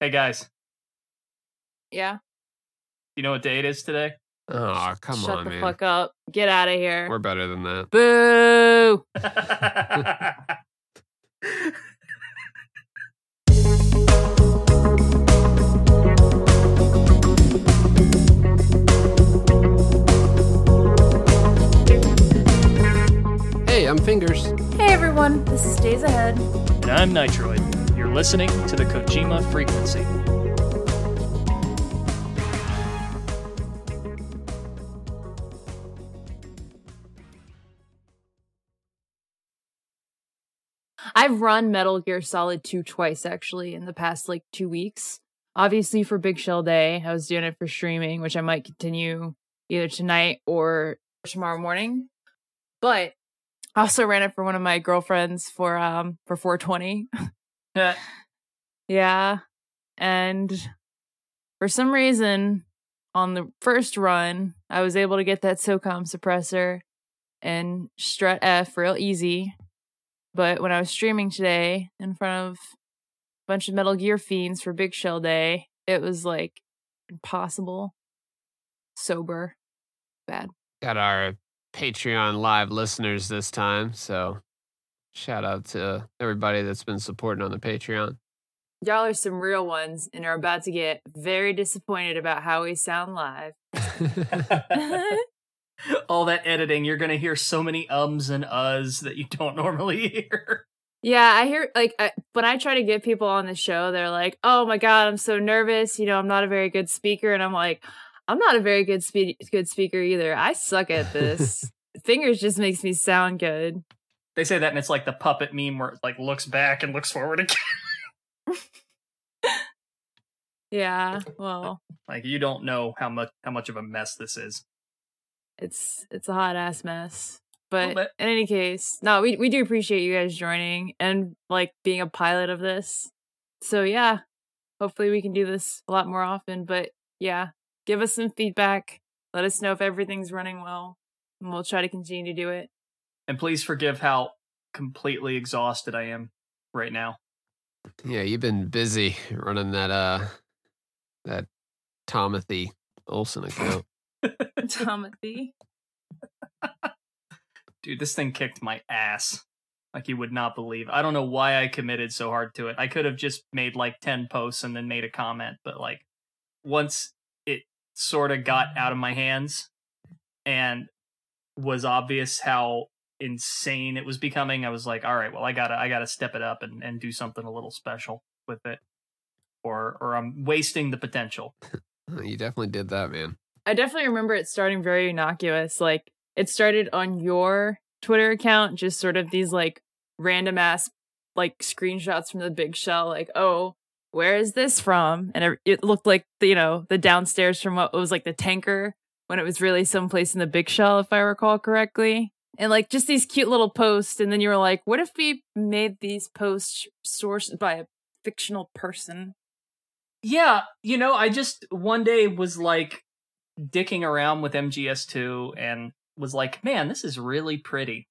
Hey guys, Yeah. you know what day it is today? Oh, come on. Shut on, the man. fuck up. Get out of here. We're better than that. Boo. Hey, I'm Fingers. Hey everyone, this is Days Ahead. And I'm Nitroid. You're listening to the Kojima Frequency. I've run Metal Gear Solid 2 twice actually in the past like two weeks. Obviously for Big Shell Day, I was doing it for streaming, which I might continue either tonight or tomorrow morning. But I also ran it for one of my girlfriends for um for 420. Yeah. And for some reason, on the first run, I was able to get that SOCOM suppressor and strut F real easy. But when I was streaming today in front of a bunch of Metal Gear fiends for Big Shell Day, it was like impossible. Sober. Bad. Got our Patreon live listeners this time, so shout out to everybody that's been supporting on the Patreon. Y'all are some real ones and are about to get very disappointed about how we sound live. All that editing, you're gonna hear so many ums and uhs that you don't normally hear. Yeah, I hear like I, when I try to get people on the show, they're like, "Oh my god, I'm so nervous. You know, I'm not a very good speaker." And I'm like, "I'm not a very good spe- good speaker either. I suck at this. Fingers just makes me sound good." They say that, and it's like the puppet meme where it like looks back and looks forward again. Yeah, well, like you don't know how much how much of a mess this is. it's it's a hot ass mess. But in any case, no, we we do appreciate you guys joining and like being a pilot of this. So yeah, hopefully we can do this a lot more often. But yeah, give us some feedback. Let us know if everything's running well, and we'll try to continue to do it. And please forgive how completely exhausted I am right now. yeah, you've been busy running that uh that Tomothy Olsen account. Timothy. Dude, this thing kicked my ass. Like you would not believe. I don't know why I committed so hard to it. I could have just made like 10 posts and then made a comment, but like once it sort of got out of my hands and was obvious how insane it was becoming, I was like, all right, well I gotta I gotta step it up and, and do something a little special with it. Or or I'm wasting the potential. You definitely did that, man. I definitely remember it starting very innocuous. Like it started on your Twitter account, just sort of these like random ass like screenshots from the big shell, like, oh, where is this from? And it, it looked like the, you know, the downstairs from what was like the tanker when it was really someplace in the big shell, if I recall correctly. And like just these cute little posts, and then you were like, what if we made these posts sourced by a fictional person? Yeah, you know, I just one day was like dicking around with MGS2 and was like, man, this is really pretty.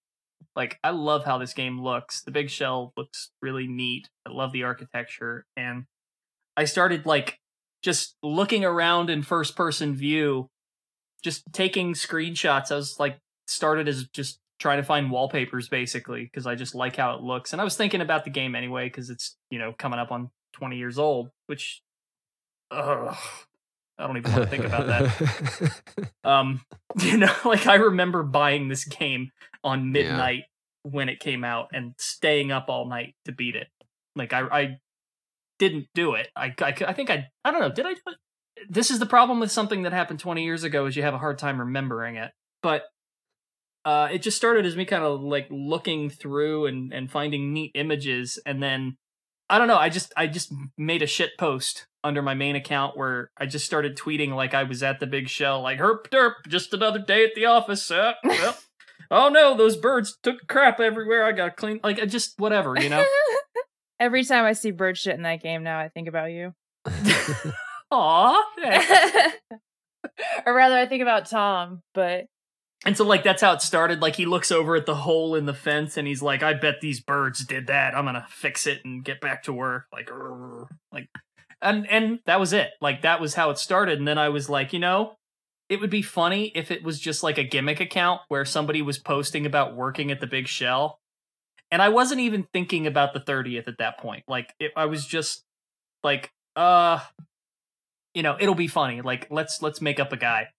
Like, I love how this game looks. The big shell looks really neat. I love the architecture. And I started like just looking around in first person view, just taking screenshots. I was like, started as just trying to find wallpapers basically, because I just like how it looks. And I was thinking about the game anyway, because it's, you know, coming up on 20 years old, which Ugh, I don't even want to think about that. Um, you know, like I remember buying this game on midnight when it came out and staying up all night to beat it. Like I, I didn't do it. I, I, I think I, I don't know. Did I do it? This is the problem with something that happened 20 years ago is you have a hard time remembering it. But uh, it just started as me kind of like looking through and, and finding neat images and then I don't know. I just I just made a shit post under my main account where I just started tweeting like I was at the big shell, like herp derp, just another day at the office. Uh, well, oh no, those birds took crap everywhere. I gotta clean. Like I just whatever, you know. Every time I see bird shit in that game now, I think about you. Aw. or rather, I think about Tom, but And so like that's how it started. Like he looks over at the hole in the fence and he's like, "I bet these birds did that. I'm gonna fix it and get back to work." Like, like, and and that was it. Like that was how it started. And then I was like, you know, it would be funny if it was just like a gimmick account where somebody was posting about working at the Big Shell, and I wasn't even thinking about the thirtieth at that point. Like it, I was just like, uh, you know, it'll be funny. Like let's let's make up a guy,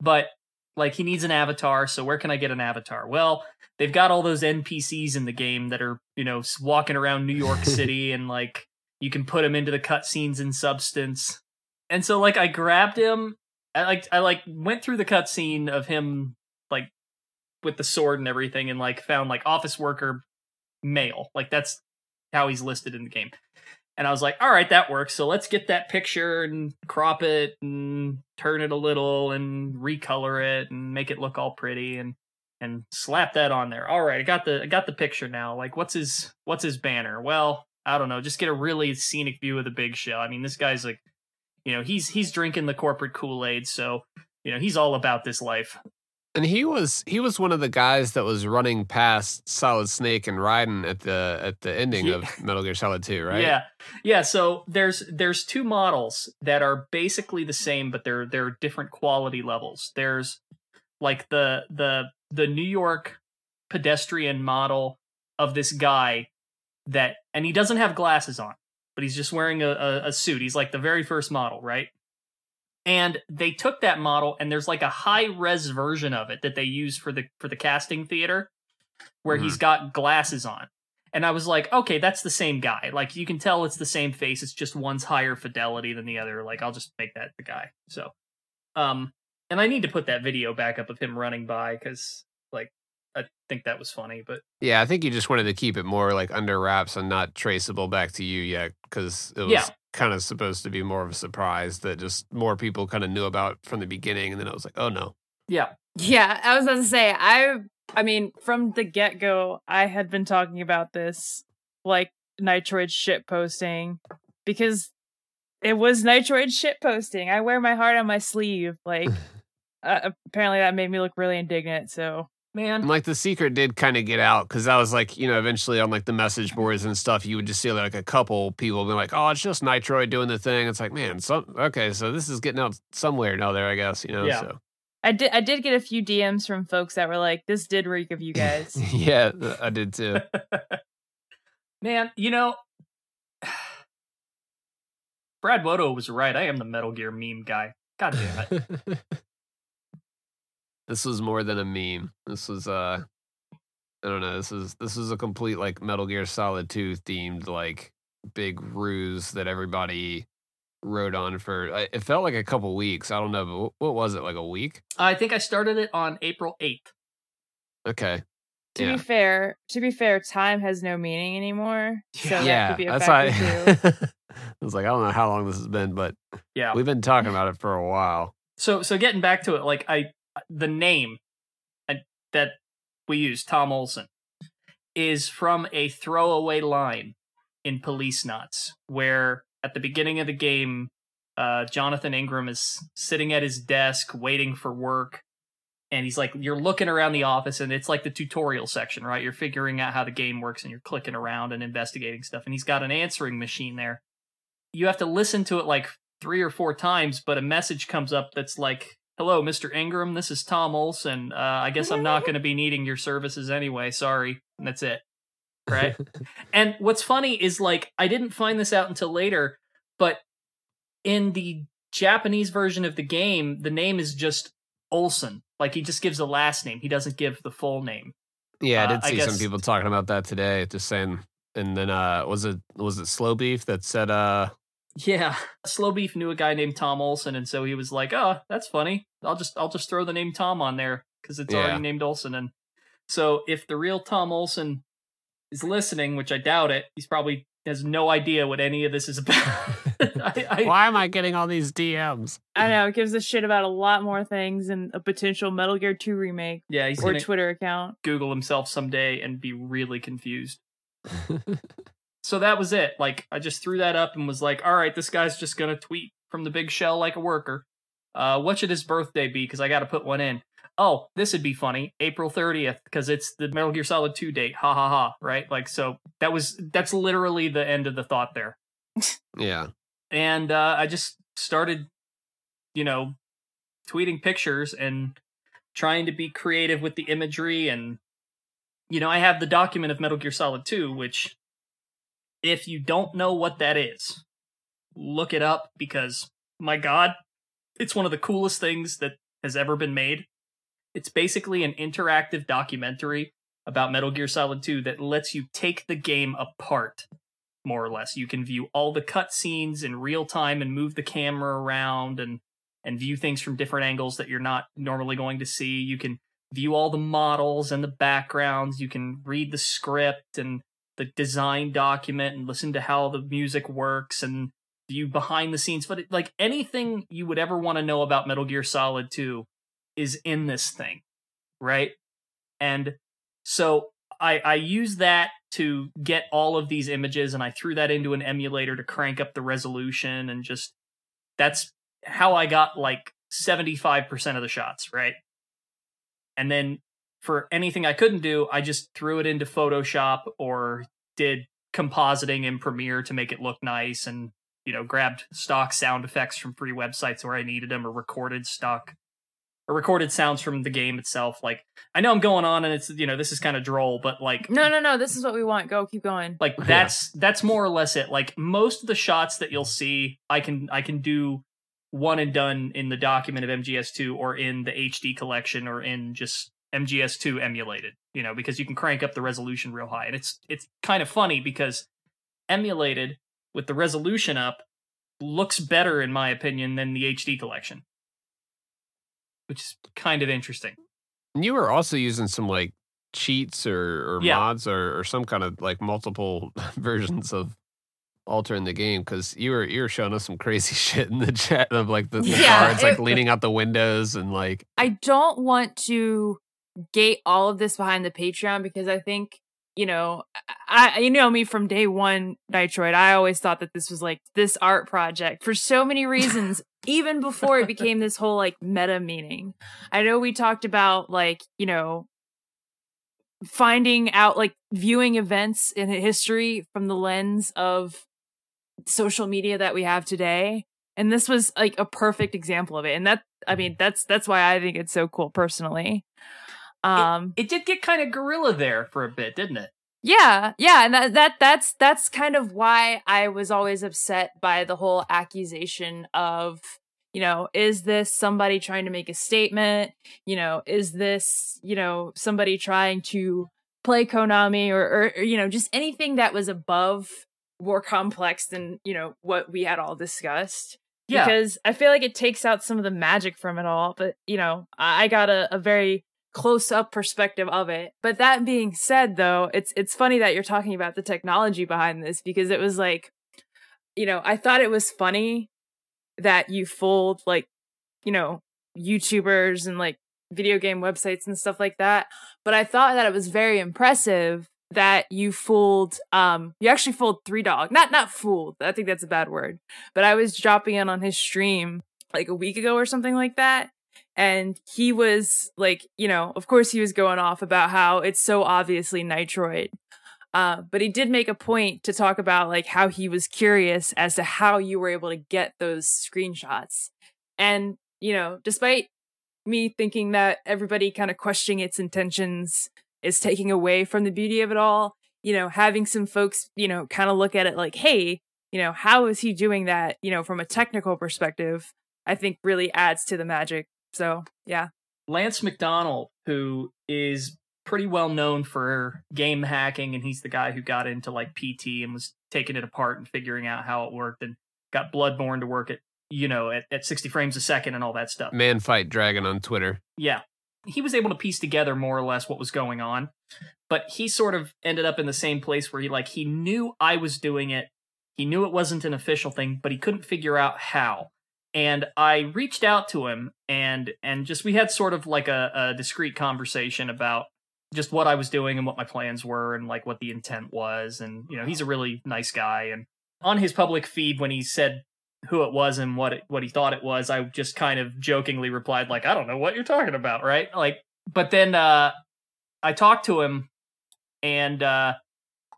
but like he needs an avatar. So where can I get an avatar? Well, they've got all those NPCs in the game that are you know walking around New York City and like you can put him into the cutscenes in Substance. And so like I grabbed him. I like I like went through the cutscene of him like with the sword and everything and like found like office worker male. Like that's how he's listed in the game. And I was like, all right, that works. So let's get that picture and crop it and turn it a little and recolor it and make it look all pretty and and slap that on there. All right, I got the I got the picture now. Like what's his what's his banner? Well, I don't know. Just get a really scenic view of the big shell. I mean, this guy's like, you know, he's he's drinking the corporate Kool-Aid, so you know, he's all about this life. And he was he was one of the guys that was running past Solid Snake and Raiden at the at the ending Yeah. of Metal Gear Solid 2, right? Yeah, yeah. So there's there's two models that are basically the same, but they're they're different quality levels. There's like the the the New York pedestrian model of this guy that, and he doesn't have glasses on, but he's just wearing a, a, a suit. He's like the very first model, right? And they took that model, and there's like a high res version of it that they use for the for the casting theater, where he's got glasses on. And I was like, okay, that's the same guy. Like you can tell it's the same face. It's just one's higher fidelity than the other. Like I'll just make that the guy. So, um, and I need to put that video back up of him running by because like I think that was funny. But Yeah, I think you just wanted to keep it more like under wraps and not traceable back to you yet because it was Yeah. Kind of supposed to be more of a surprise that just more people kind of knew about from the beginning. And then I was like, oh no. yeah, Yeah, I was about to say I I mean from the get-go I had been talking about this like Nitroid shit posting because it was Nitroid shit posting. I wear my heart on my sleeve like uh, apparently that made me look really indignant so And man. like the secret did kind of get out because I was like, you know, eventually on like the message boards and stuff, you would just see like a couple people being like, oh, it's just Nitroid doing the thing. It's like, man, some okay, so this is getting out somewhere now there, I guess, you know. Yeah. So I did I did get a few DMs from folks that were like this did reek of you guys. yeah, uh, I did too. man, you know, Brad Wodo was right. I am the Metal Gear meme guy. God damn it. this was more than a meme. This was uh I don't know, this is this is a complete like Metal Gear Solid 2 themed like big ruse that everybody wrote on for it felt like a couple weeks. I don't know, but what was it? Like a week? I think I started it on April eighth. Okay. to Yeah. be fair, to be fair, time has no meaning anymore. So that yeah, could be a that's factor too. why I was like, I don't know how long this has been, but Yeah. we've been talking about it for a while. So so getting back to it, like I the name that we use, Tom Olsen, is from a throwaway line in Policenauts, where at the beginning of the game, uh, Jonathan Ingram is sitting at his desk waiting for work, and he's like, you're looking around the office, and it's like the tutorial section, right? You're figuring out how the game works, and you're clicking around and investigating stuff, and he's got an answering machine there. You have to listen to it like three or four times, but a message comes up that's like, "Hello, Mr. Ingram. This is Tom Olsen. Uh, I guess I'm not going to be needing your services anyway. Sorry." And that's it. Right? and what's funny is like I didn't find this out until later, but in the Japanese version of the game, the name is just Olsen. Like he just gives the last name. He doesn't give the full name. Yeah, I Uh, did I see some people talking about that today, just saying. And then uh was it was it Slow Beef that said uh Yeah, Slow Beef knew a guy named Tom Olsen, and so he was like, "Oh, that's funny. I'll just I'll just throw the name Tom on there because it's Yeah. already named Olsen." And so if the real Tom Olsen is listening, which I doubt it, he's probably has no idea what any of this is about. I, I, Why am I getting all these DMs? I know it gives a shit about a lot more things than a potential Metal Gear 2 remake yeah, he's or Twitter account. Google himself someday and be really confused. So that was it. Like I just threw that up and was like, "All right, this guy's just gonna tweet from the big shell like a worker." Uh, what should his birthday be? Because I got to put one in. Oh, this would be funny. April thirtieth, because it's the Metal Gear Solid Two date. Ha ha ha! Right? Like so. That was that's literally the end of the thought there. yeah. and uh, I just started, you know, tweeting pictures and trying to be creative with the imagery and you know, I have the document of Metal Gear Solid 2 which if you don't know what that is, look it up because my god, it's one of the coolest things that has ever been made. It's basically an interactive documentary about Metal Gear Solid 2 that lets you take the game apart, more or less. You can view all the cutscenes in real time and move the camera around and and view things from different angles that you're not normally going to see. You can view all the models and the backgrounds. You can read the script and the design document and listen to how the music works and view behind the scenes footage. Like anything you would ever want to know about Metal Gear Solid 2 is in this thing, right? And so I I use that to get all of these images and I threw that into an emulator to crank up the resolution and just that's how I got like 75% of the shots, right? And then for anything I couldn't do, I just threw it into Photoshop or did compositing in Premiere to make it look nice and you know grabbed stock sound effects from free websites where I needed them or recorded stock or recorded sounds from the game itself like I know I'm going on and it's you know this is kind of droll but like No, no, no. This is what we want. Go, keep going. like Yeah. that's that's more or less it like most of the shots that you'll see i can i can do one and done in the document of mgs2 or in the hd collection or in just mgs2 emulated you know because you can crank up the resolution real high. And it's it's kind of funny because emulated with the resolution up looks better in my opinion than the hd collection. Which is kind of interesting. And you were also using some like cheats or, or Yeah. mods or, or some kind of like multiple versions of altering the game because you were you were showing us some crazy shit in the chat of like the, the Yeah, cards like leaning out the windows and like I don't want to gate all of this behind the Patreon because I think, you know, I you know me from day one, Nitroid. I always thought that this was like this art project for so many reasons, even before it became this whole like meta meaning. I know we talked about like, you know, finding out like viewing events in history from the lens of social media that we have today and this was like a perfect example of it and that i mean mm-hmm. that's that's why i think it's so cool personally um it did get kind of gorilla there for a bit didn't it? Yeah yeah and that, that that's that's kind of why i was always upset by the whole accusation of you know is this somebody trying to make a statement? You know is this you know somebody trying to play konami or, or, or you know just anything that was above more complex than you know what we had all discussed. Yeah. Because I feel like it takes out some of the magic from it all. But you know, I I got a, a very close up perspective of it. But that being said, though, it's it's funny that you're talking about the technology behind this because it was like, you know, I thought it was funny that you fooled like, you know, YouTubers and like video game websites and stuff like that. But I thought that it was very impressive that you fooled um you actually fooled three dog not not fooled i think that's a bad word but i was dropping in on his stream like a week ago or something like that and he was like you know of course he was going off about how it's so obviously nitroid uh, but he did make a point to talk about like how he was curious as to how you were able to get those screenshots and you know despite me thinking that everybody kind of questioning its intentions is taking away from the beauty of it all. You know, having some folks, you know, kind of look at it like, hey, you know, how is he doing that, you know, from a technical perspective, I think really adds to the magic. So, yeah. Lance McDonald, who is pretty well known for game hacking, and he's the guy who got into like PT and was taking it apart and figuring out how it worked and got Bloodborne to work at, you know, at, at 60 frames a second and all that stuff. man fight dragon on Twitter. Yeah. He was able to piece together more or less what was going on, but he sort of ended up in the same place where he like he knew I was doing it. He knew it wasn't an official thing, but he couldn't figure out how. And I reached out to him and and just we had sort of like a, a discreet conversation about just what I was doing and what my plans were and like what the intent was. And you know, he's a really nice guy. And on his public feed when he said who it was and what it, what he thought it was, I just kind of jokingly replied like, "I don't know what you're talking about," right? Like, but then uh, I talked to him, and uh,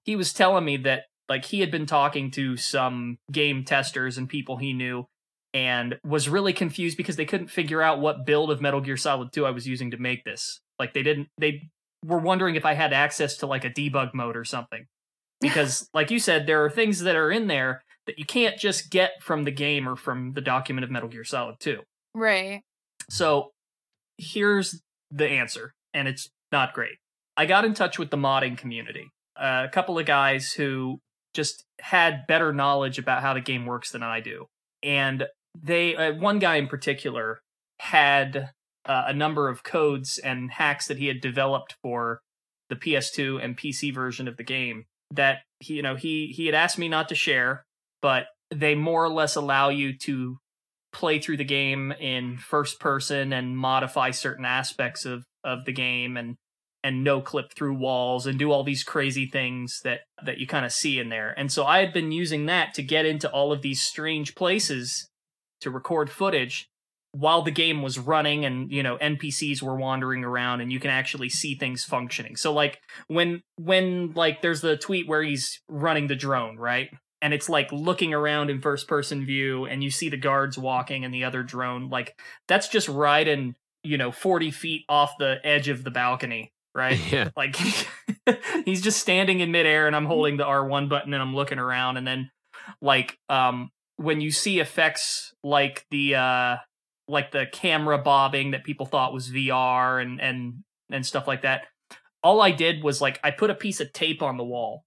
he was telling me that like he had been talking to some game testers and people he knew and was really confused because they couldn't figure out what build of Metal Gear Solid 2 I was using to make this. Like they didn't they were wondering if I had access to like a debug mode or something. Because like you said there are things that are in there that you can't just get from the game or from the document of Metal Gear Solid 2. Right. So here's the answer, and it's not great. I got in touch with the modding community, uh, a couple of guys who just had better knowledge about how the game works than I do, and they uh, one guy in particular had uh, a number of codes and hacks that he had developed for the PS2 and PC version of the game that he, you know he he had asked me not to share, but they more or less allow you to play through the game in first person and modify certain aspects of of the game and and no clip through walls and do all these crazy things that that you kind of see in there. And so I had been using that to get into all of these strange places to record footage while the game was running and you know NPCs were wandering around and you can actually see things functioning. So like when when like there's the tweet where he's running the drone, right? And it's like looking around in first person view and you see the guards walking and the other drone like that's just riding, you know, 40 feet off the edge of the balcony, right? Yeah. Like he's just standing in midair and I'm holding the R1 button and I'm looking around and then like um when you see effects like the uh like the camera bobbing that people thought was VR and and and stuff like that. All I did was like I put a piece of tape on the wall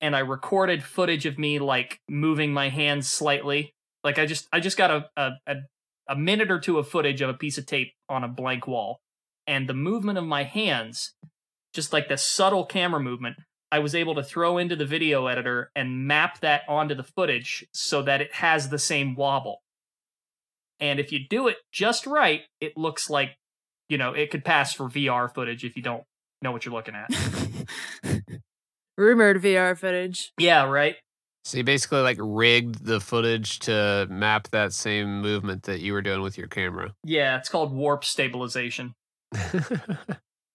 and I recorded footage of me like moving my hands slightly. Like I just I just got a a, a, a minute or two of footage of a piece of tape on a blank wall. And the movement of my hands, just like the subtle camera movement, I was able to throw into the video editor and map that onto the footage so that it has the same wobble. And if you do it just right, it looks like, you know, it could pass for VR footage if you don't know what you're looking at. Rumored VR footage. yeah, right? So you basically like rigged the footage to map that same movement that you were doing with your camera. Yeah, it's called warp stabilization.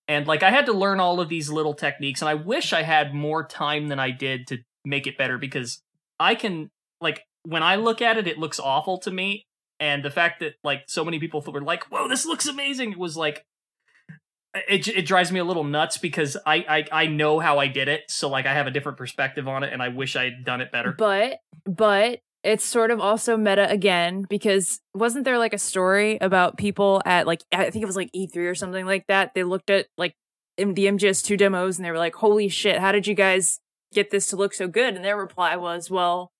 And like I had to learn all of these little techniques and I wish I had more time than I did to make it better because I can like when I look at it it looks awful to me and the fact that like so many people were like, "Whoa, this looks amazing." It was like it it drives me a little nuts because I I I know how I did it, so like I have a different perspective on it and I wish I had done it better. But but it's sort of also meta again because wasn't there like a story about people at like I think it was like E3 or something like that. They looked at like M- the MGS2 demos and they were like, "Holy shit, how did you guys get this to look so good?" And their reply was, "Well,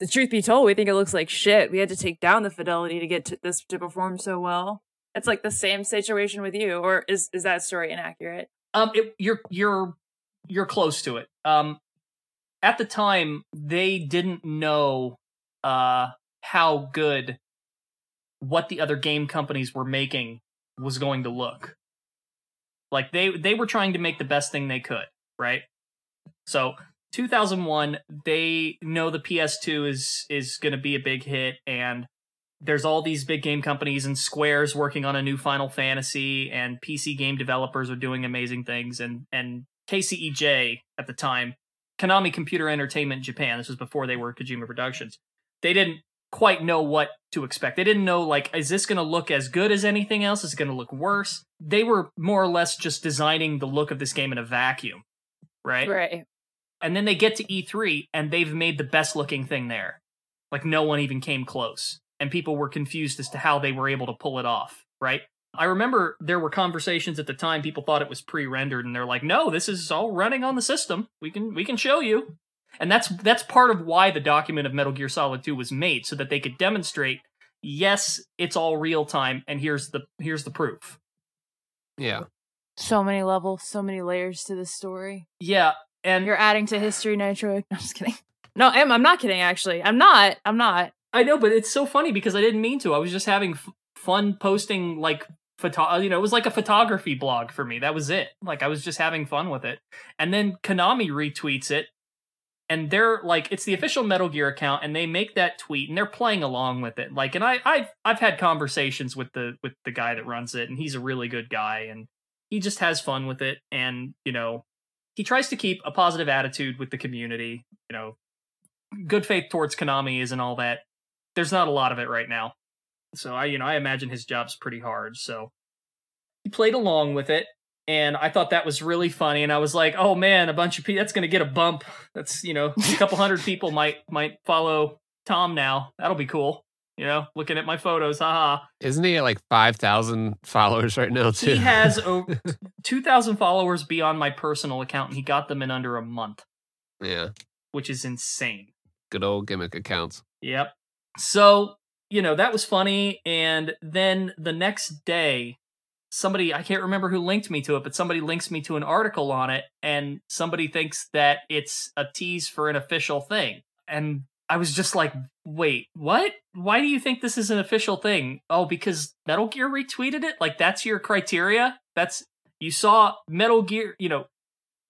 the truth be told, we think it looks like shit. We had to take down the fidelity to get this to perform so well." It's like the same situation with you, or is is that story inaccurate? Um, it, you're you're you're close to it. Um, at the time, they didn't know uh how good what the other game companies were making was going to look. Like they they were trying to make the best thing they could, right? So 2001, they know the PS2 is is going to be a big hit, and there's all these big game companies and Square's working on a new Final Fantasy, and PC game developers are doing amazing things, and and KCEJ at the time, Konami Computer Entertainment Japan. This was before they were Kojima Productions. They didn't quite know what to expect. They didn't know like is this going to look as good as anything else? Is it going to look worse? They were more or less just designing the look of this game in a vacuum, right? Right. And then they get to E3 and they've made the best looking thing there. Like no one even came close. And people were confused as to how they were able to pull it off, right? I remember there were conversations at the time people thought it was pre-rendered and they're like, "No, this is all running on the system. We can we can show you." And that's that's part of why the document of Metal Gear Solid 2 was made so that they could demonstrate, yes, it's all real time and here's the here's the proof. yeah. So many levels, so many layers to this story. Yeah, and You're adding to history, Nitro. I'm just kidding. No, I'm, I'm not kidding, actually. I'm not. I'm not. I know, but it's so funny because I didn't mean to. I was just having f- fun posting like photo. Uh, you know, it was like a photography blog for me. That was it. Like I was just having fun with it. And then Konami retweets it, and they're like, it's the official Metal Gear account, and they make that tweet, and they're playing along with it. Like, and I, I've I've had conversations with the with the guy that runs it, and he's a really good guy, and he just has fun with it, and you know, he tries to keep a positive attitude with the community. You know, good faith towards Konami isn't all that. There's not a lot of it right now. So I, you know, I imagine his job's pretty hard. So he played along with it, and I thought that was really funny. And I was like, oh man, a bunch of people that's going to get a bump. That's you know, a couple hundred people might might follow Tom now. That'll be cool. You know, looking at my photos, haha. Isn't he at like five thousand followers right now too? He has over two thousand followers beyond my personal account, and he got them in under a month, yeah, which is insane. good old gimmick accounts. Yep. So, you know, that was funny. And then the next day, somebody, I can't remember who linked me to it, but somebody links me to an article on it. And somebody thinks that it's a tease for an official thing. And I was just like, wait, what? Why do you think this is an official thing? Oh, because Metal Gear retweeted it? Like, that's your criteria? That's, you saw Metal Gear, you know,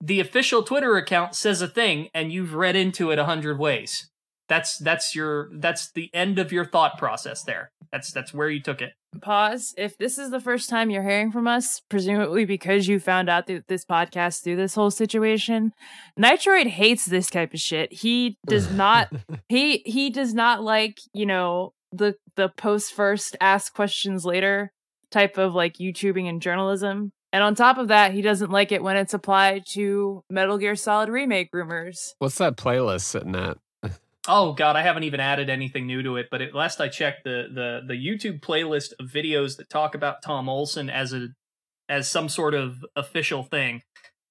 the official Twitter account says a thing and you've read into it a hundred ways. That's that's your that's the end of your thought process there. That's that's where you took it. Pause. If this is the first time you're hearing from us, presumably because you found out that this podcast through this whole situation, Nitroid hates this type of shit. He does not he he does not like, you know, the the post first ask questions later type of like YouTubing and journalism. And on top of that, he doesn't like it when it's applied to Metal Gear Solid remake rumors. What's that playlist sitting at? Oh god, I haven't even added anything new to it, but it, last I checked the the the YouTube playlist of videos that talk about Tom Olsen as a as some sort of official thing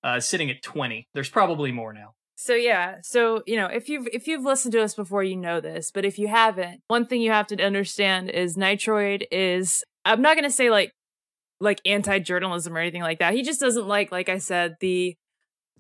uh sitting at 20. There's probably more now. So yeah, so you know, if you've if you've listened to us before, you know this. But if you haven't, one thing you have to understand is Nitroid is I'm not gonna say like like anti-journalism or anything like that. He just doesn't like, like I said, the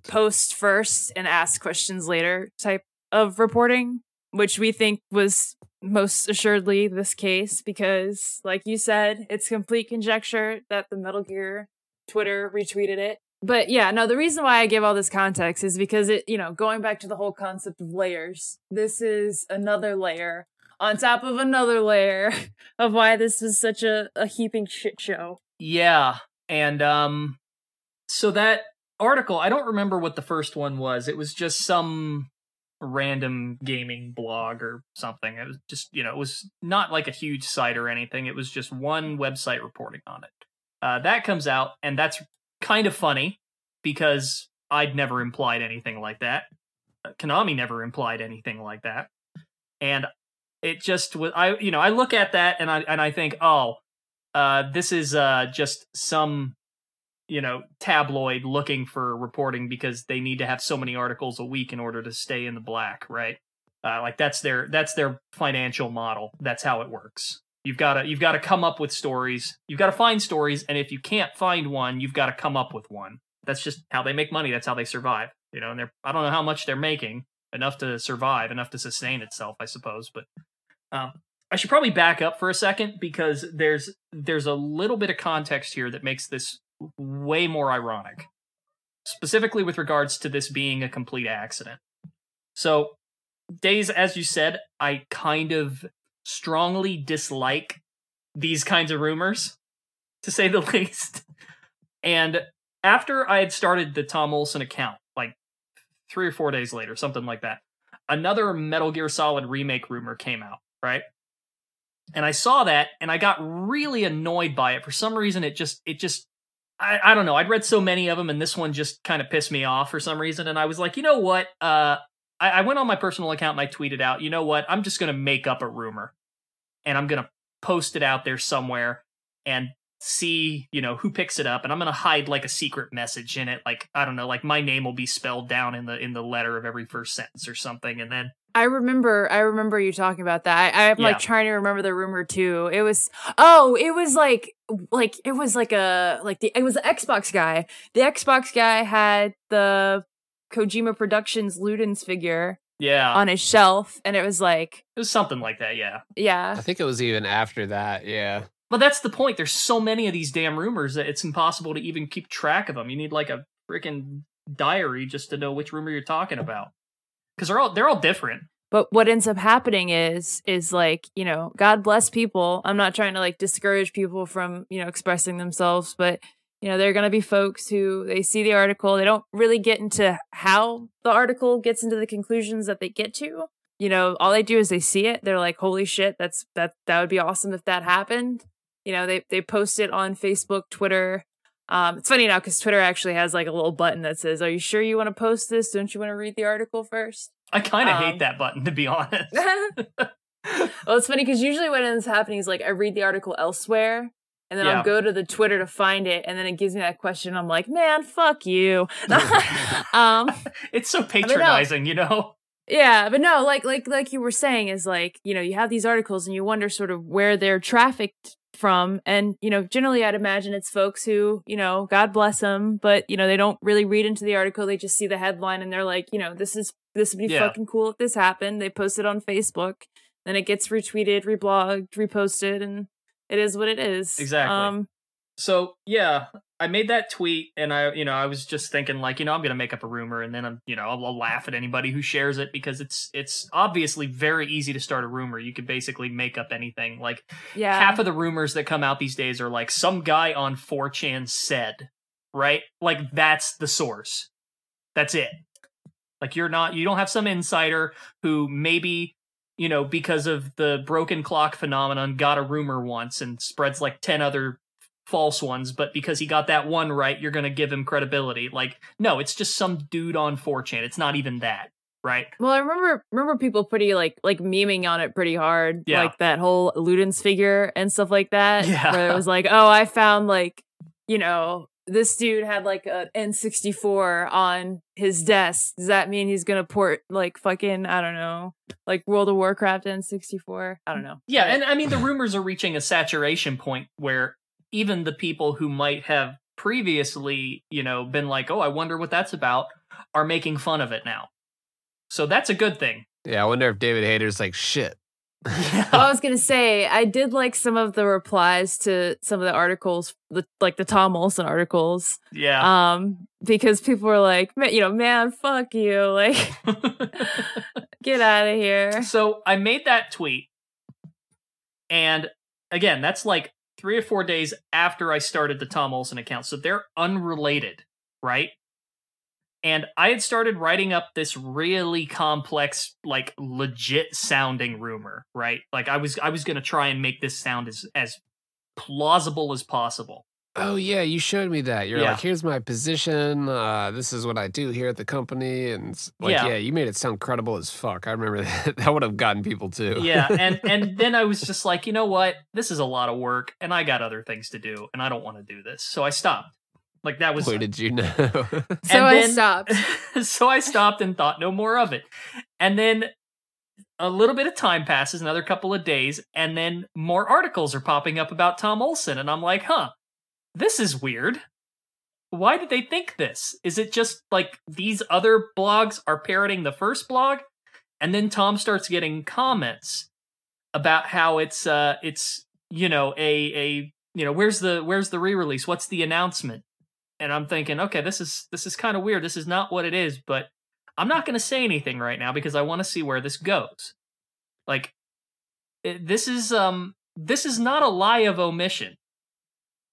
post first and ask questions later type of reporting, which we think was most assuredly this case because, like you said, it's complete conjecture that the Metal Gear Twitter retweeted it. But yeah, no, the reason why I give all this context is because it, you know, going back to the whole concept of layers, this is another layer on top of another layer of why this was such a, a heaping shit show. Yeah, and um so that article, I don't remember what the first one was. It was just some random gaming blog or something. It was just, you know, it was not like a huge site or anything. It was just one website reporting on it. Uh, that comes out, and that's kind of funny because I'd never implied anything like that. Uh, Konami never implied anything like that, and it just was. I, you know, I look at that and I and I think, oh, uh, this is uh, just some you know tabloid looking for reporting because they need to have so many articles a week in order to stay in the black right? Uh, like that's their that's their financial model. That's how it works. You've got to you've got to come up with stories. You've got to find stories and if you can't find one you've got to come up with one. That's just how they make money. That's how they survive you know and they're i don't know how much they're making enough to survive enough to sustain itself i suppose but um, i should probably back up for a second because there's there's a little bit of context here that makes this way more ironic, specifically with regards to this being a complete accident. So, Days, as you said, I kind of strongly dislike these kinds of rumors, to say the least. And after I had started the Tom Olsen account, like three or four days later, something like that, another Metal Gear Solid remake rumor came out, right? And I saw that and I got really annoyed by it. For some reason, it just it just I, I don't know. I'd read so many of them, and this one just kind of pissed me off for some reason. And I was like, you know what? Uh, I, I went on my personal account and I tweeted out, you know what? I'm just going to make up a rumor, and I'm going to post it out there somewhere and see, you know, who picks it up. And I'm going to hide like a secret message in it, like I don't know, like my name will be spelled down in the in the letter of every first sentence or something, and then I remember, I remember you talking about that. I, I'm Yeah. like trying to remember the rumor too. It was, oh, it was like, like it was like a, like the, it was the Xbox guy. The Xbox guy had the Kojima Productions Ludens figure yeah, on his shelf, and it was like, it was something like that. Yeah. yeah, I think it was even after that. Yeah. But that's the point. There's so many of these damn rumors that it's impossible to even keep track of them. You need like a freaking diary just to know which rumor you're talking about. Because they're all they're all different. But what ends up happening is is like, you know, God bless people. I'm not trying to like discourage people from, you know, expressing themselves, but you know, there are going to be folks who they see the article, they don't really get into how the article gets into the conclusions that they get to. you know, all they do is they see it. They're like, "Holy shit, that's that that would be awesome if that happened." You know, they they post it on Facebook, Twitter. Um, it's funny now because Twitter actually has like a little button that says, "Are you sure you want to post this? Don't you want to read the article first? I kind of Um, hate that button to be honest. well, it's funny because usually when it's happening is like I read the article elsewhere and then Yeah. I'll go to the Twitter to find it and then it gives me that question. I'm like, man, fuck you. um, it's so patronizing, you know. yeah, but no, like like like you were saying is like you know you have these articles and you wonder sort of where they're trafficked from, and you know generally I'd imagine it's folks who you know God bless them, but you know they don't really read into the article. They just see the headline and they're like, you know, this is this would be Yeah. fucking cool if this happened. They post it on Facebook, then it gets retweeted, reblogged, reposted, and it is what it is. Exactly. Um, So yeah, I made that tweet, and I, you know, I was just thinking like, you know, I'm gonna make up a rumor, and then I'm, you know, I'll, I'll laugh at anybody who shares it because it's it's obviously very easy to start a rumor. You could basically make up anything. Like yeah. half of the rumors that come out these days are like some guy on 4chan said, right? Like that's the source. That's it. Like you're not you don't have some insider who maybe, you know, because of the broken clock phenomenon got a rumor once and spreads like 10 other false ones, but because he got that one right, you're going to give him credibility. Like no, it's just some dude on 4chan. It's not even that, right? Well, I remember remember people pretty like like memeing on it pretty hard, Yeah. like that whole Ludens figure and stuff like that. Yeah. where it was like, oh, I found like you know this dude had like an N64 on his desk. Does that mean he's gonna port like fucking I don't know, like World of Warcraft N64? I don't know. Yeah, and I mean the rumors are reaching a saturation point where even the people who might have previously, you know, been like, "Oh, I wonder what that's about," are making fun of it now. So that's a good thing. Yeah, I wonder if David Hayter's like shit. Well, I was gonna say I did like some of the replies to some of the articles, the, like the Tom Olsen articles, Yeah. um, because people were like, "Ma- you know, man, fuck you, like get out of here. so I made that tweet, and again, that's like three or four days after I started the Tom Olsen account, so they're unrelated, right? And I had started writing up this really complex, like legit sounding rumor, right? Like I was I was gonna try and make this sound as as plausible as possible. Oh yeah, you showed me that. You're Yeah. like, here's my position. Uh, this is what I do here at the company, and like, Yeah. yeah. you made it sound credible as fuck. I remember that. That would have gotten people too. Yeah, and and then I was just like, you know what? This is a lot of work, and I got other things to do, and I don't want to do this. So I stopped. Like that was Boy, did you know? So I stopped. so I stopped and thought no more of it. And then a little bit of time passes, another couple of days, and then more articles are popping up about Tom Olsen. And I'm like, huh, this is weird. Why did they think this? Is it just like these other blogs are parroting the first blog? And then Tom starts getting comments about how it's uh it's you know a a you know where's the where's the re-release? What's the announcement? and I'm thinking, okay, this is this is kind of weird. This is not what it is, but I'm not going to say anything right now because I want to see where this goes. Like it- this is um this is not a lie of omission,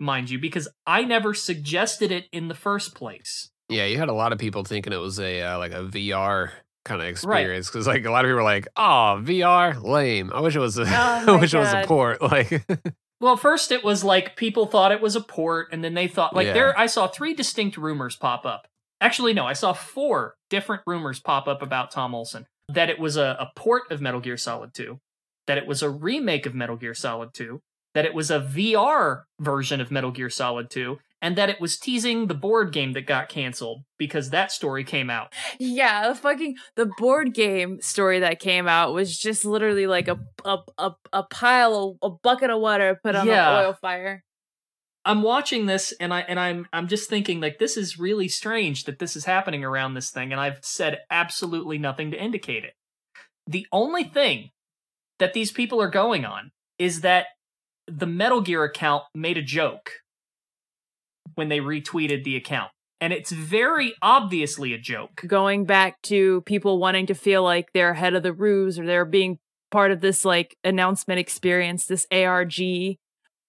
mind you, because I never suggested it in the first place. yeah, you had a lot of people thinking it was a uh, like a VR kind of experience because like a lot of people were like, "Oh, VR, lame. I wish it was a, Oh I wish it was a port." Like, Well, first it was like people thought it was a port, and then they thought like Yeah. there. I saw three distinct rumors pop up. Actually, no, I saw four different rumors pop up about Tom Olsen. That it was a, a port of Metal Gear Solid 2, that it was a remake of Metal Gear Solid 2, that it was a VR version of Metal Gear Solid 2, and that it was teasing the board game that got canceled because that story came out. Yeah, the fucking the board game story that came out was just literally like a a a, a pile of a bucket of water put on Yeah. an oil fire. I'm watching this and I and I'm I'm just thinking like this is really strange that this is happening around this thing and I've said absolutely nothing to indicate it. The only thing that these people are going on is that the Metal Gear account made a joke when they retweeted the account. And it's very obviously a joke. Going back to people wanting to feel like they're ahead of the ruse or they're being part of this like announcement experience, this ARG.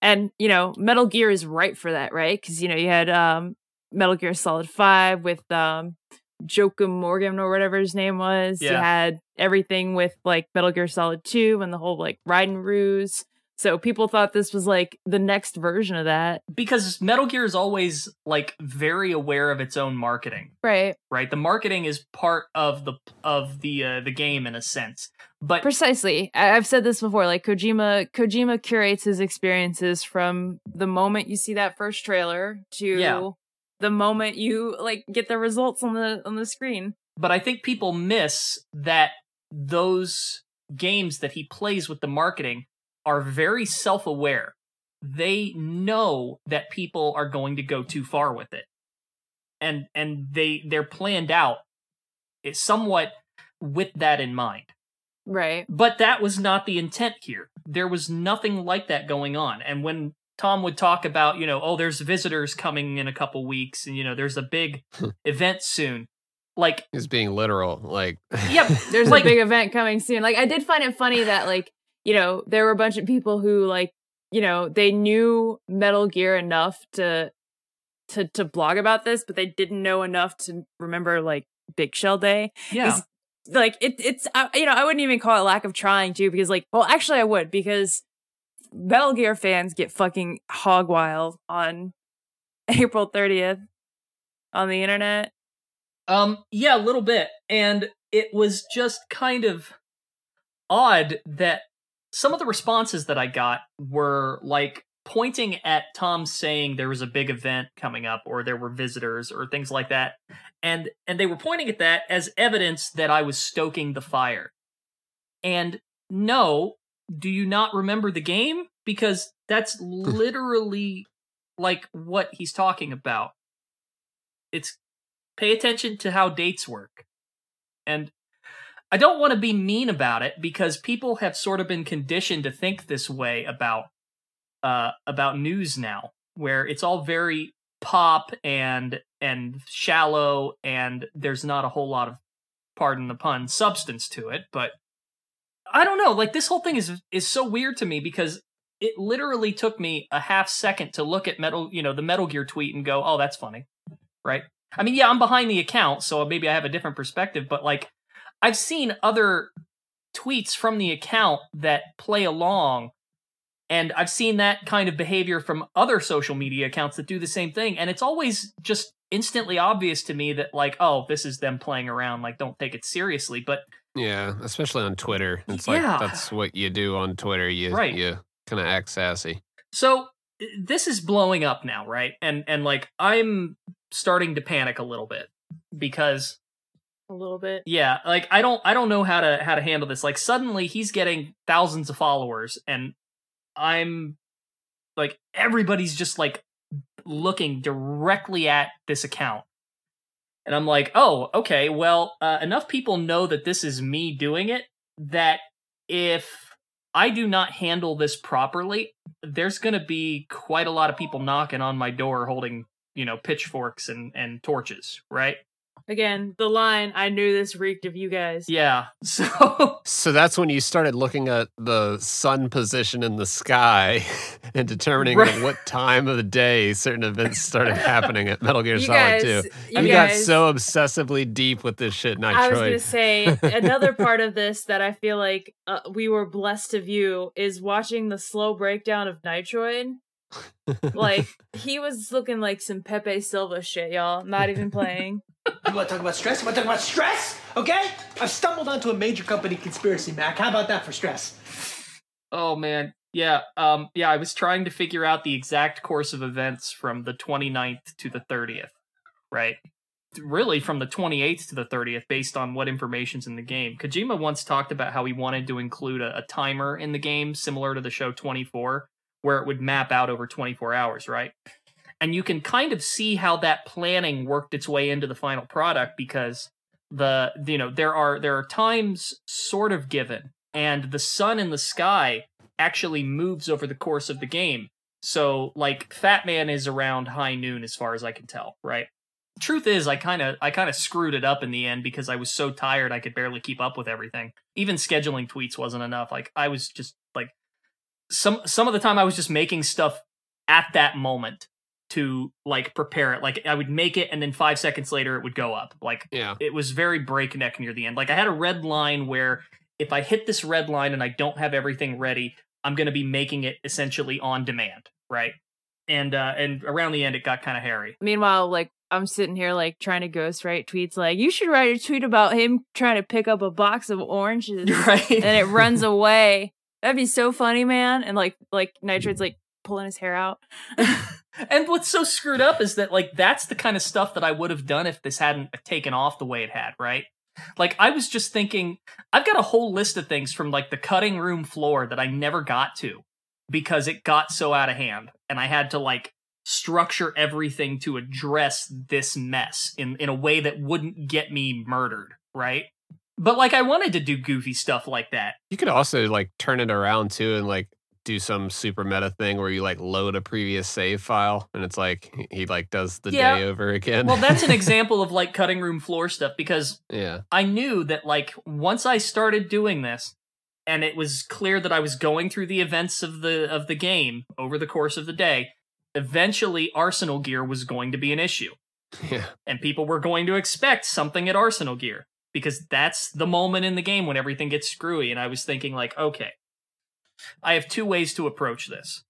And you know, Metal Gear is right for that, right? Because you know you had um Metal Gear Solid Five with um Joakim Mogren or whatever his name was. You had everything with like Metal Gear Solid 2 and the whole like Raiden ruse. So people thought this was like the next version of that. because Metal Gear is always like very aware of its own marketing. Right. right the marketing is part of the of the uh, the game in a sense but Precisely. I- I've said this before. Like Kojima, Kojima curates his experiences from the moment you see that first trailer to Yeah. the moment you like get the results on the on the screen. but i think people miss that those games that he plays with the marketing are very self-aware they know that people are going to go too far with it and and they they're planned out eh, somewhat with that in mind Right. But that was not the intent here. There was nothing like that going on. And when Tom would talk about, you know, oh, there's visitors coming in a couple weeks, and you know, there's a big event soon. Like, He's being literal. Like, yeah, There's like, a big event coming soon. Like I did find it funny that like, you know, there were a bunch of people who like, you know, they knew Metal Gear enough to to to blog about this, but they didn't know enough to remember like Big Shell Day. yeah, is- like it, it's uh, you know I wouldn't even call it lack of trying to because like well actually I would because Metal Gear fans get fucking hog wild on April 30th on the internet. um, yeah, a little bit. And it was just kind of odd that some of the responses that I got were like pointing at Tom saying there was a big event coming up or there were visitors or things like that. And and they were pointing at that as evidence that I was stoking the fire. And no, do you not remember the game? Because that's hmm. literally like what he's talking about. It's pay attention to how dates work. And I don't want to be mean about it because people have sort of been conditioned to think this way about uh about news now where it's all very pop and and shallow and there's not a whole lot of pardon the pun substance to it but I don't know like this whole thing is is so weird to me because it literally took me a half second to look at metal you know the metal gear tweet and go oh that's funny right? I mean yeah I'm behind the account so maybe I have a different perspective but like I've seen other tweets from the account that play along and I've seen that kind of behavior from other social media accounts that do the same thing and it's always just instantly obvious to me that like oh this is them playing around like don't take it seriously but yeah, especially on Twitter. It's Yeah. like that's what you do on Twitter. You Right. you kind of act sassy. So this is blowing up now, right? And and like I'm starting to panic a little bit because A little bit. yeah, like I don't I don't know how to how to handle this. Like suddenly he's getting thousands of followers and I'm like everybody's just like looking directly at this account. And I'm like, "Oh, okay. Well, uh, enough people know that this is me doing it that if I do not handle this properly, there's going to be quite a lot of people knocking on my door holding, you know, pitchforks and and torches, right? Again, the line I knew this reeked of you guys. Yeah. So So that's when you started looking at the sun position in the sky and determining Right. what time of the day certain events started happening at Metal Gear You Solid guys, 2. you You got guys, so obsessively deep with this shit, I was gonna say another part of this that I feel like uh, we were blessed to view is watching the slow breakdown of Nitroid. Like he was looking like some Pepe Silvia shit, y'all. Not even playing. You want to talk about stress? You want to talk about stress? Okay? I've stumbled onto a major company conspiracy, Mac. How about that for stress? Oh man. Yeah, um yeah, I was trying to figure out the exact course of events from the 29th to the 30th, right? Really from the 28th to the 30th based on what information's in the game. Kojima once talked about how he wanted to include a, a timer in the game similar to the show 24 where it would map out over 24 hours, right? And you can kind of see how that planning worked its way into the final product because the you know there are there are times sort of given and the sun in the sky actually moves over the course of the game. So like Fat Man is around high noon as far as I can tell, right? Truth is I kind of I kind of screwed it up in the end because I was so tired I could barely keep up with everything. Even scheduling tweets wasn't enough. Like I was just some some of the time I was just making stuff at that moment to like prepare it. Like I would make it and then 5 seconds later it would go up. Like Yeah. it was very breakneck near the end. Like I had a red line where if I hit this red line and I don't have everything ready, I'm going to be making it essentially on demand, right? And uh and around the end it got kind of hairy. Meanwhile, like I'm sitting here like trying to ghostwrite tweets like you should write a tweet about him trying to pick up a box of oranges right? and it runs away. That'd be so funny, man. And like like Nitroid's like pulling his hair out. and what's so screwed up is that like that's the kind of stuff that I would have done if this hadn't uh, taken off the way it had, right? Like I was just thinking I've got a whole list of things from like the cutting room floor that I never got to because it got so out of hand and I had to like structure everything to address this mess in in a way that wouldn't get me murdered, right? But like I wanted to do goofy stuff like that. You could also like turn it around too and like do some super meta thing where you like load a previous save file and it's like he- like does the Yeah. day over again. Well, that's an example of like cutting room floor stuff because yeah. I knew that like once I started doing this and it was clear that I was going through the events of the of the game over the course of the day, eventually arsenal gear was going to be an issue Yeah. and people were going to expect something at arsenal gear because that's the moment in the game when everything gets screwy and I was thinking like, okay, I have two ways to approach this.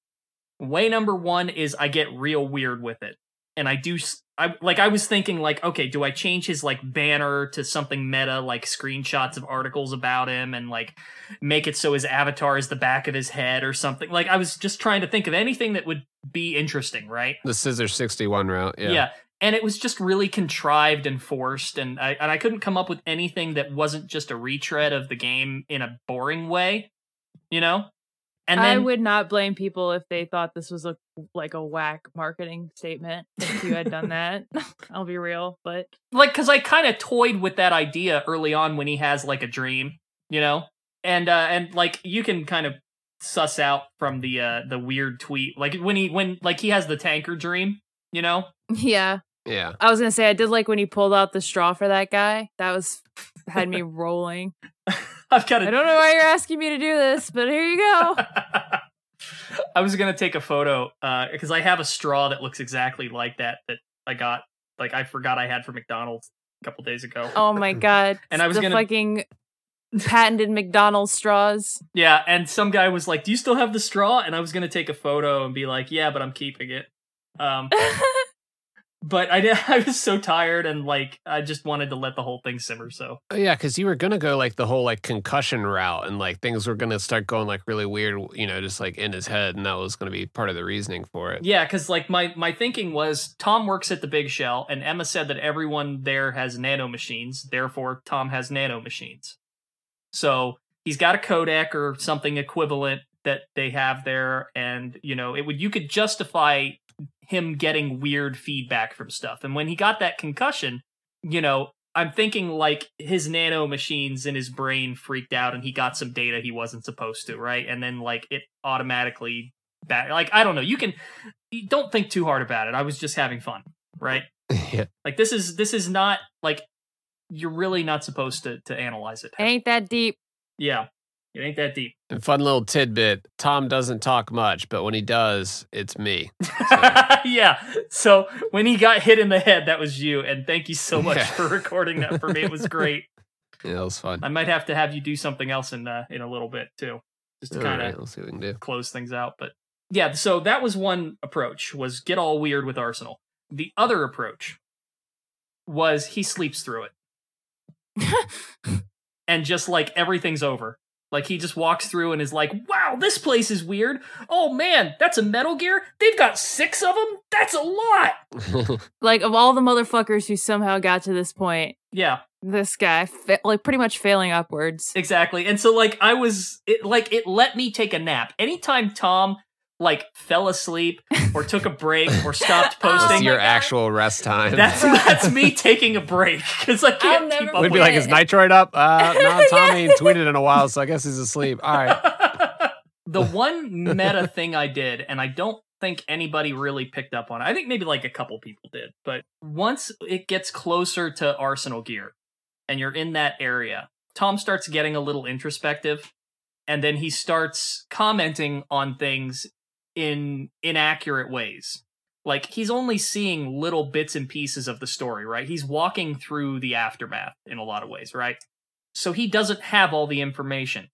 Way number 1 is I get real weird with it. And I do I like I was thinking like, okay, do I change his like banner to something meta like screenshots of articles about him and like make it so his avatar is the back of his head or something. Like I was just trying to think of anything that would be interesting, right? The Scissor 61 route. Yeah. Yeah. And it was just really contrived and forced, and I and I couldn't come up with anything that wasn't just a retread of the game in a boring way, you know. And I would not blame people if they thought this was a like a whack marketing statement. If you had done that, I'll be real. But like because I kind of toyed with that idea early on when he has like a dream, you know, and uh and like you can kind of suss out from the uh the weird tweet like when he when like he has the tanker dream, you know. yeah, Yeah. I was gonna say I did like when he pulled out the straw for that guy. That was had me rolling. I've got I don't know why you're asking me to do this, but here you go. I was gonna take a photo because I have a straw that looks exactly like that that I got. Like I forgot I had from McDonald's a couple days ago. Oh my god! And I was the gonna- fucking patented McDonald's straws. Yeah, and some guy was like, "Do you still have the straw?" And I was gonna take a photo and be like, "Yeah, but I'm keeping it." Um, but I did, I was so tired and like I just wanted to let the whole thing simmer. So Oh, yeah, because you were gonna go like the whole like concussion route, and like things were gonna start going like really weird, you know, just like in his head, and that was gonna be part of the reasoning for it. yeah, because like my my thinking was Tom works at the Big Shell, and Emma said that everyone there has nano machines. Therefore, Tom has nano machines. So he's got a Codec or something equivalent that they have there, and you know it would you could justify him getting weird feedback from stuff. And when he got that concussion, you know, I'm thinking like his nano machines in his brain freaked out and he got some data he wasn't supposed to, right? And then like it automatically back like I don't know, you can don't think too hard about it. I was just having fun, right? yeah. Like this is this is not like you're really not supposed to to analyze it. It ain't that deep. Yeah. It ain't that deep. And fun little tidbit: Tom doesn't talk much, but when he does, it's me. yeah. So when he got hit in the head, that was you. And thank you so much Yeah. for recording that for me. It was great. Yeah, that was fun. I might have to have you do something else in uh, in a little bit too, just to kind of right, see what we can do. close things out. But yeah, so that was one approach was get all weird with Arsenal. The other approach was he sleeps through it. and just like everything's over. Like he just walks through and is like, "Wow, this place is weird. Oh man, that's a Metal Gear. They've got 6 of them. That's a lot." Like of all the motherfuckers who somehow got to this point, Yeah, this guy fa- like pretty much failing upwards. exactly. And so like I was it like it let me take a nap. Anytime Tom like fell asleep or took a break or stopped Oh posting, see my your God. actual rest time. That's that's me taking a break because I can't never keep up. We'd be with like, it. is Nitroid up? Uh, no, Tommy ain't tweeted in a while, so I guess he's asleep. All right. the one meta thing I did, and I don't think anybody really picked up on it. I think maybe like a couple people did, but once it gets closer to Arsenal gear and you're in that area, Tom starts getting a little introspective and then he starts commenting on things in inaccurate ways. like he's only seeing little bits and pieces of the story, right? He's walking through the aftermath in a lot of ways, right? So he doesn't have all the information.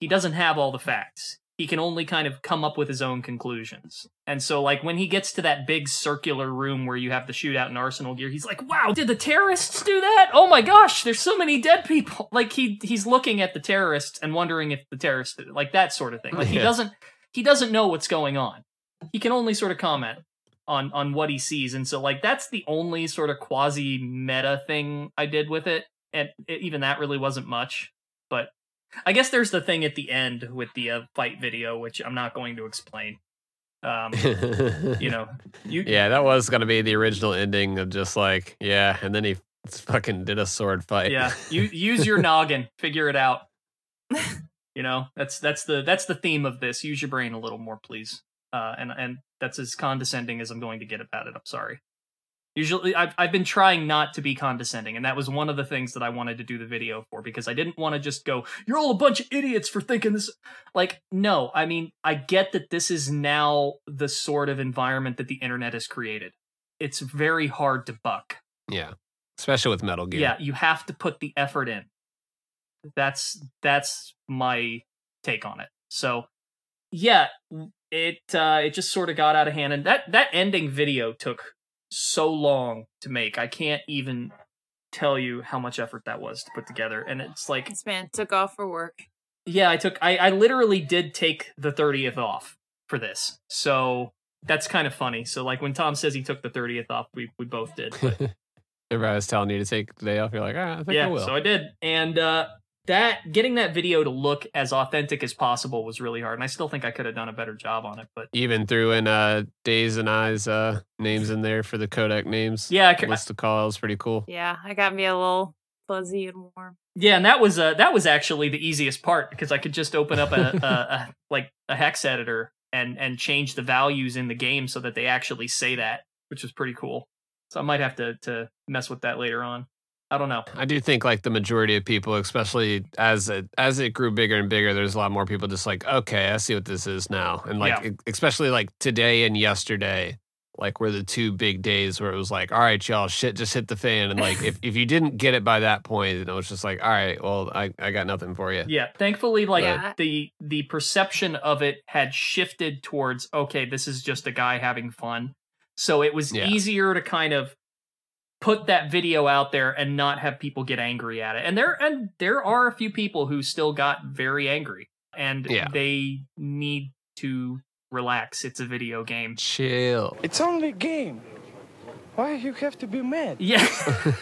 He doesn't have all the facts. He can only kind of come up with his own conclusions. And so like when he gets to that big circular room where you have the shootout in Arsenal gear, he's like, "Wow, did the terrorists do that? Oh my gosh, there's so many dead people." Like he he's looking at the terrorists and wondering if the terrorists did it. Like that sort of thing. Like he Yeah. doesn't he doesn't know what's going on. He can only sort of comment on on what he sees. And so like that's the only sort of quasi meta thing i did with it. And it, even that really wasn't much. But i guess there's the thing at the end with the uh, fight video which i'm not going to explain. Um you know you yeah, that was gonna be the original ending of just like, yeah, and then he fucking did a sword fight. yeah you use your noggin figure it out you know that's that's the that's the theme of this. Use your brain a little more please. Uh and and that's as condescending as i'm going to get about it. I'm sorry. Usually I've, I've been trying not to be condescending and that was one of the things that i wanted to do the video for because i didn't want to just go you're all a bunch of idiots for thinking this like no. I mean i get that this is now the sort of environment that the internet has created. It's very hard to buck. Yeah, especially with Metal Gear. yeah you have to put the effort in that's that's my take on it so yeah it uh it just sort of got out of hand and that that ending video took so long to make i can't even tell you how much effort that was to put together and it's like This man took off for work. yeah i took i i literally did take the 30th off for this so that's kind of funny so like when tom says he took the 30th off we we both did but Everybody was telling you to take the day off. You're like, ah, I think I yeah, will. so I did, and uh, that getting that video to look as authentic as possible was really hard, and I still think I could have done a better job on it. But Even threw in uh, Days and Eyes uh, names in there for the Codec names. yeah, I ca- list of calls, pretty cool. Yeah, I got me a little fuzzy and warm. yeah, and that was uh, that was actually the easiest part because I could just open up a, a, a like a hex editor and and change the values in the game so that they actually say that, which was pretty cool. So I might have to to mess with that later on. I don't know. I do think like the majority of people, especially as it as it grew bigger and bigger, there's a lot more people just like, okay, I see what this is now, and like Yeah. especially like today and yesterday, like were the two big days where it was like, all right, y'all, shit just hit the fan, and like if if you didn't get it by that point, then it was just like, all right, well, I I got nothing for you. Yeah, thankfully, like Yeah. the the perception of it had shifted towards okay, this is just a guy having fun. So it was Yeah. easier to kind of put that video out there and not have people get angry at it. And there and there are a few people who still got very angry, and Yeah. they need to relax. It's a video game. Chill. It's only a game. Why you have to be mad? Yeah.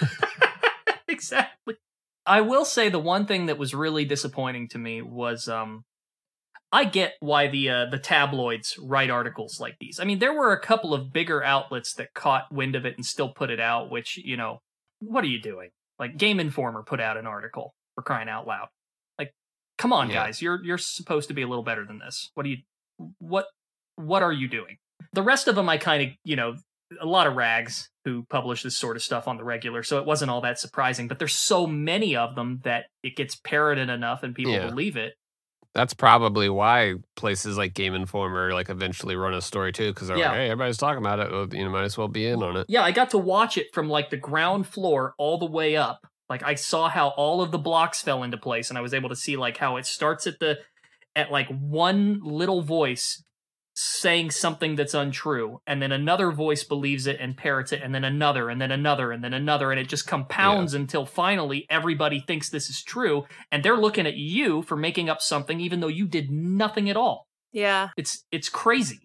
exactly. I will say the one thing that was really disappointing to me was um I get why the uh, the tabloids write articles like these. I mean, there were a couple of bigger outlets that caught wind of it and still put it out, which, you know, what are you doing? Like Game Informer put out an article for crying out loud. Like, come on, Yeah. guys, you're you're supposed to be a little better than this. What do you what what are you doing? The rest of them I kind of, you know, a lot of rags who publish this sort of stuff on the regular, so it wasn't all that surprising. But there's so many of them that it gets parroted enough and people Yeah. believe it. That's probably why places like Game Informer like eventually run a story too, because they're Yeah. like, hey, everybody's talking about it. Well, you know, might as well be in on it. Yeah, I got to watch it from like the ground floor all the way up. Like I saw how all of the blocks fell into place, and I was able to see like how it starts at the at like one little voice saying something that's untrue, and then another voice believes it and parrots it, and then another, and then another, and then another, and it just compounds until finally everybody thinks this is true, and they're looking at you for making up something even though you did nothing at all. Yeah, It's it's crazy.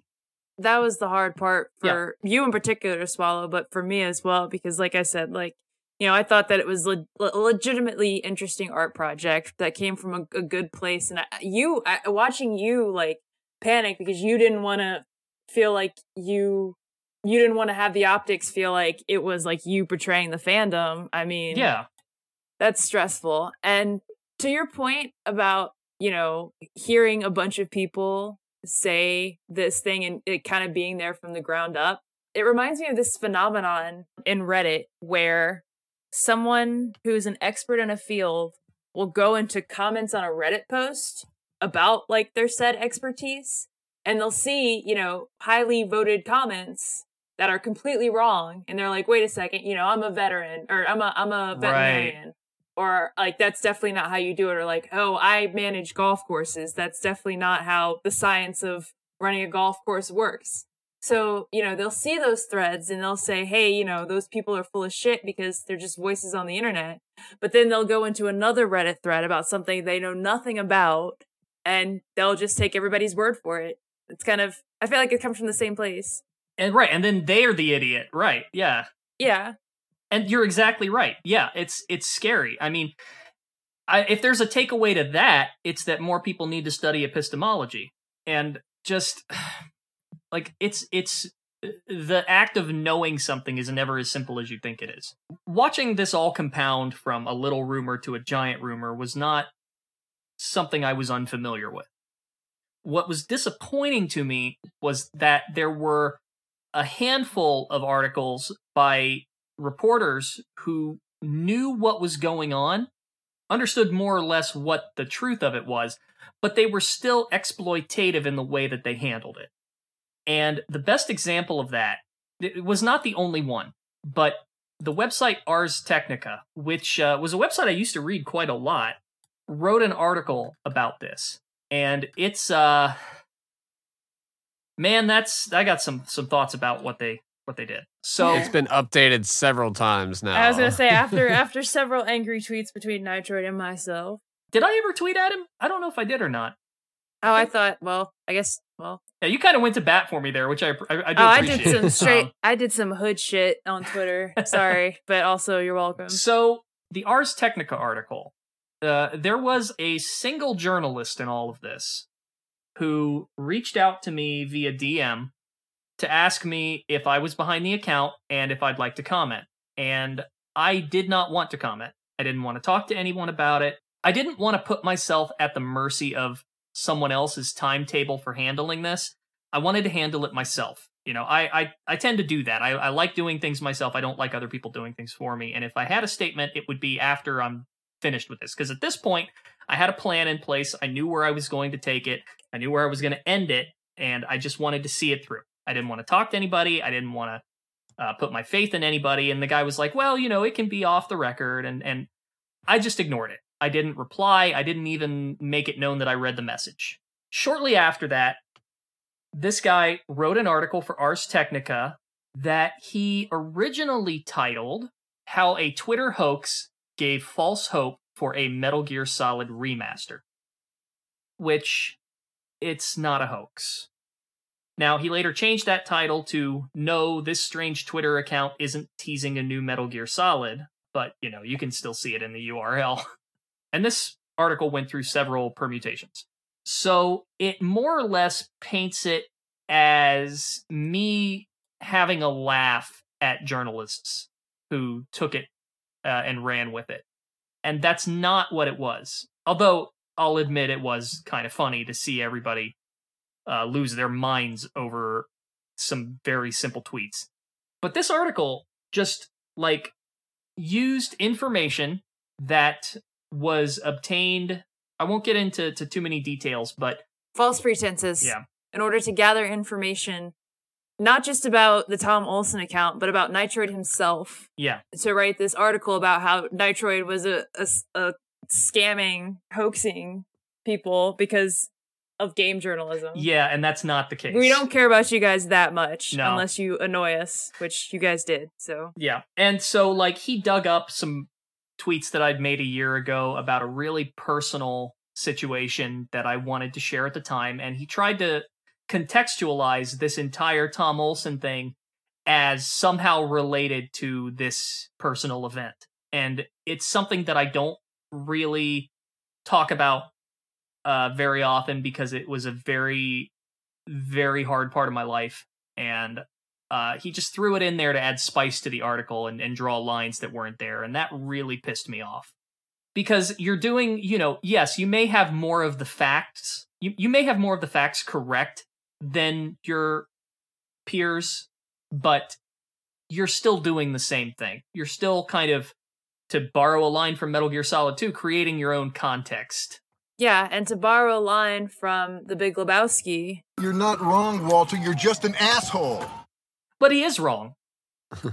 that was the hard part Yeah. for you in particular to swallow, but for me as well, because like I said, like, you know, I thought that it was le- le- legitimately interesting art project that came from a, a good place. And I, you, I, watching you like panic because you didn't want to feel like you, you didn't want to have the optics feel like it was like you betraying the fandom. I mean, Yeah. that's stressful. And to your point about, you know, hearing a bunch of people say this thing and it kind of being there from the ground up, it reminds me of this phenomenon in Reddit where someone who's an expert in a field will go into comments on a Reddit post about like their said expertise and they'll see, you know, highly voted comments that are completely wrong and they're like wait a second you know i'm a veteran or i'm a i'm a veterinarian or like that's definitely not how you do it or like oh i manage golf courses. That's definitely not how the science of running a golf course works. So you know they'll see those threads and they'll say hey you know those people are full of shit because they're just voices on the internet but then they'll go into another reddit thread about something they know nothing about and they'll just take everybody's word for it it's kind of i feel like it comes from the same place And right, and then they're the idiot. Right. Yeah. yeah And you're exactly right. Yeah, it's it's scary. I mean, I, if there's a takeaway to that, it's that more people need to study epistemology and just like it's it's the act of knowing something is never as simple as you think it is. Watching this all compound from a little rumor to a giant rumor was not something I was unfamiliar with. What was disappointing to me was that there were a handful of articles by reporters who knew what was going on, understood more or less what the truth of it was, but they were still exploitative in the way that they handled it. And the best example of that it was not the only one, but the website Ars Technica, which uh, was a website I used to read quite a lot, wrote an article about this. And it's uh man, that's I got some some thoughts about what they what they did. So It's been updated several times now. i was gonna say after after several angry tweets between nitroid and myself did I ever tweet at him? I don't know if I did or not. oh i thought well i guess well Yeah, you kind of went to bat for me there, which I I, I do oh i did some straight Um, i did some hood shit on twitter sorry but also you're welcome so the Ars Technica article, uh, there was a single journalist in all of this who reached out to me via DM to ask me if I was behind the account and if I'd like to comment. And I did not want to comment. I didn't want to talk to anyone about it. I didn't want to put myself at the mercy of someone else's timetable for handling this. I wanted to handle it myself. You know, I I, I tend to do that. I, I like doing things myself. I don't like other people doing things for me. And if I had a statement, it would be after I'm finished with this. Because at this point, I had a plan in place. I knew where I was going to take it. I knew where I was going to end it, and I just wanted to see it through. I didn't want to talk to anybody. I didn't want to uh, put my faith in anybody. And the guy was like, "Well, you know, it can be off the record," and and I just ignored it. I didn't reply. I didn't even make it known that I read the message. Shortly after that, this guy wrote an article for Ars Technica that he originally titled How a Twitter Hoax Gave False Hope for a Metal Gear Solid Remaster, which it's not a hoax. Now, he later changed that title to No, this strange Twitter account isn't teasing a new Metal Gear Solid, but you know, you can still see it in the URL. And this article went through several permutations. So it more or less paints it as me having a laugh at journalists who took it uh, and ran with it. And that's not what it was. Although I'll admit it was kind of funny to see everybody uh, lose their minds over some very simple tweets. But this article just like used information that was obtained. I won't get into to too many details, but false pretenses yeah, in order to gather information not just about the Tom Olsen account, but about Nitroid himself yeah, to write this article about how Nitroid was a scamming, hoaxing people because of game journalism. yeah, and that's not the case. We don't care about you guys that much No. unless you annoy us, which you guys did. So Yeah. And so like he dug up some tweets that I'd made a year ago about a really personal situation that I wanted to share at the time and he tried to contextualize this entire Tom Olsen thing as somehow related to this personal event. And it's something that I don't really talk about uh very often because it was a very very hard part of my life and uh, he just threw it in there to add spice to the article and, and draw lines that weren't there, and that really pissed me off. Because you're doing, you know, yes, you may have more of the facts, you, you may have more of the facts correct than your peers, but you're still doing the same thing. You're still kind of, to borrow a line from Metal Gear Solid 2, creating your own context. yeah, and to borrow a line from The Big Lebowski, You're not wrong, Walter. You're just an asshole. but he is wrong.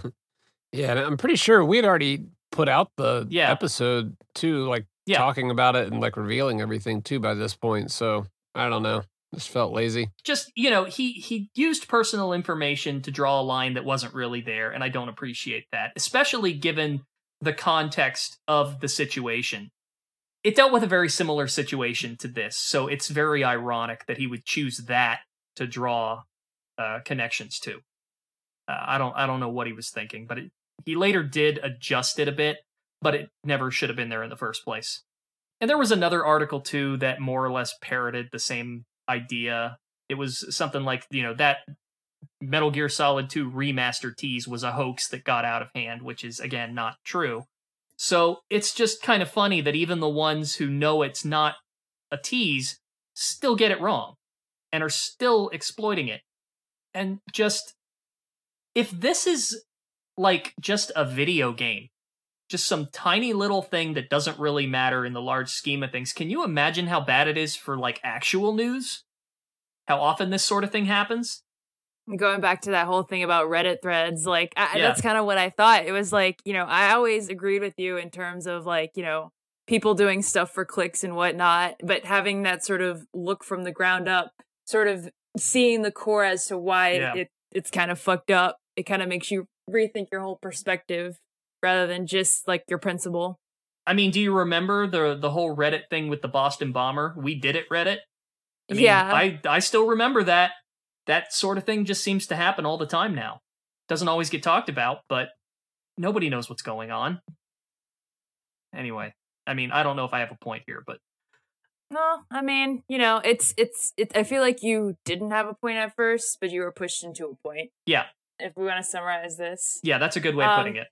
Yeah, and I'm pretty sure we'd already put out the Yeah. episode too, like Yeah. talking about it and like revealing everything too by this point. So I don't know. Just felt lazy. Just you know, he he used personal information to draw a line that wasn't really there, and I don't appreciate that, especially given the context of the situation. It dealt with a very similar situation to this, so it's very ironic that he would choose that to draw uh, connections to. Uh, I don't I don't know what he was thinking, but it, he later did adjust it a bit, but it never should have been there in the first place. And there was another article too that more or less parroted the same idea. It was something like, you know, that Metal Gear Solid 2 remaster tease was a hoax that got out of hand, which is again not true. So it's just kind of funny that even the ones who know it's not a tease still get it wrong and are still exploiting it. And just if this is like just a video game, just some tiny little thing that doesn't really matter in the large scheme of things, can you imagine how bad it is for like actual news? How often this sort of thing happens? going back to that whole thing about Reddit threads, like I, Yeah. that's kind of what I thought. It was like, you know, I always agreed with you in terms of like, you know, people doing stuff for clicks and whatnot, but having that sort of look from the ground up, sort of seeing the core as to why Yeah. it it's kind of fucked up. It kind of makes you rethink your whole perspective rather than just like your principal. I mean, do you remember the the whole Reddit thing with the Boston bomber? We did it Reddit. I mean, yeah. I I still remember that. That sort of thing just seems to happen all the time now. Doesn't always get talked about, but nobody knows what's going on. Anyway, I mean, I don't know if I have a point here, but No, I mean, you know, it's it's it, I feel like you didn't have a point at first, but you were pushed into a point. Yeah. If we want to summarize this. yeah, that's a good way of putting Um, it.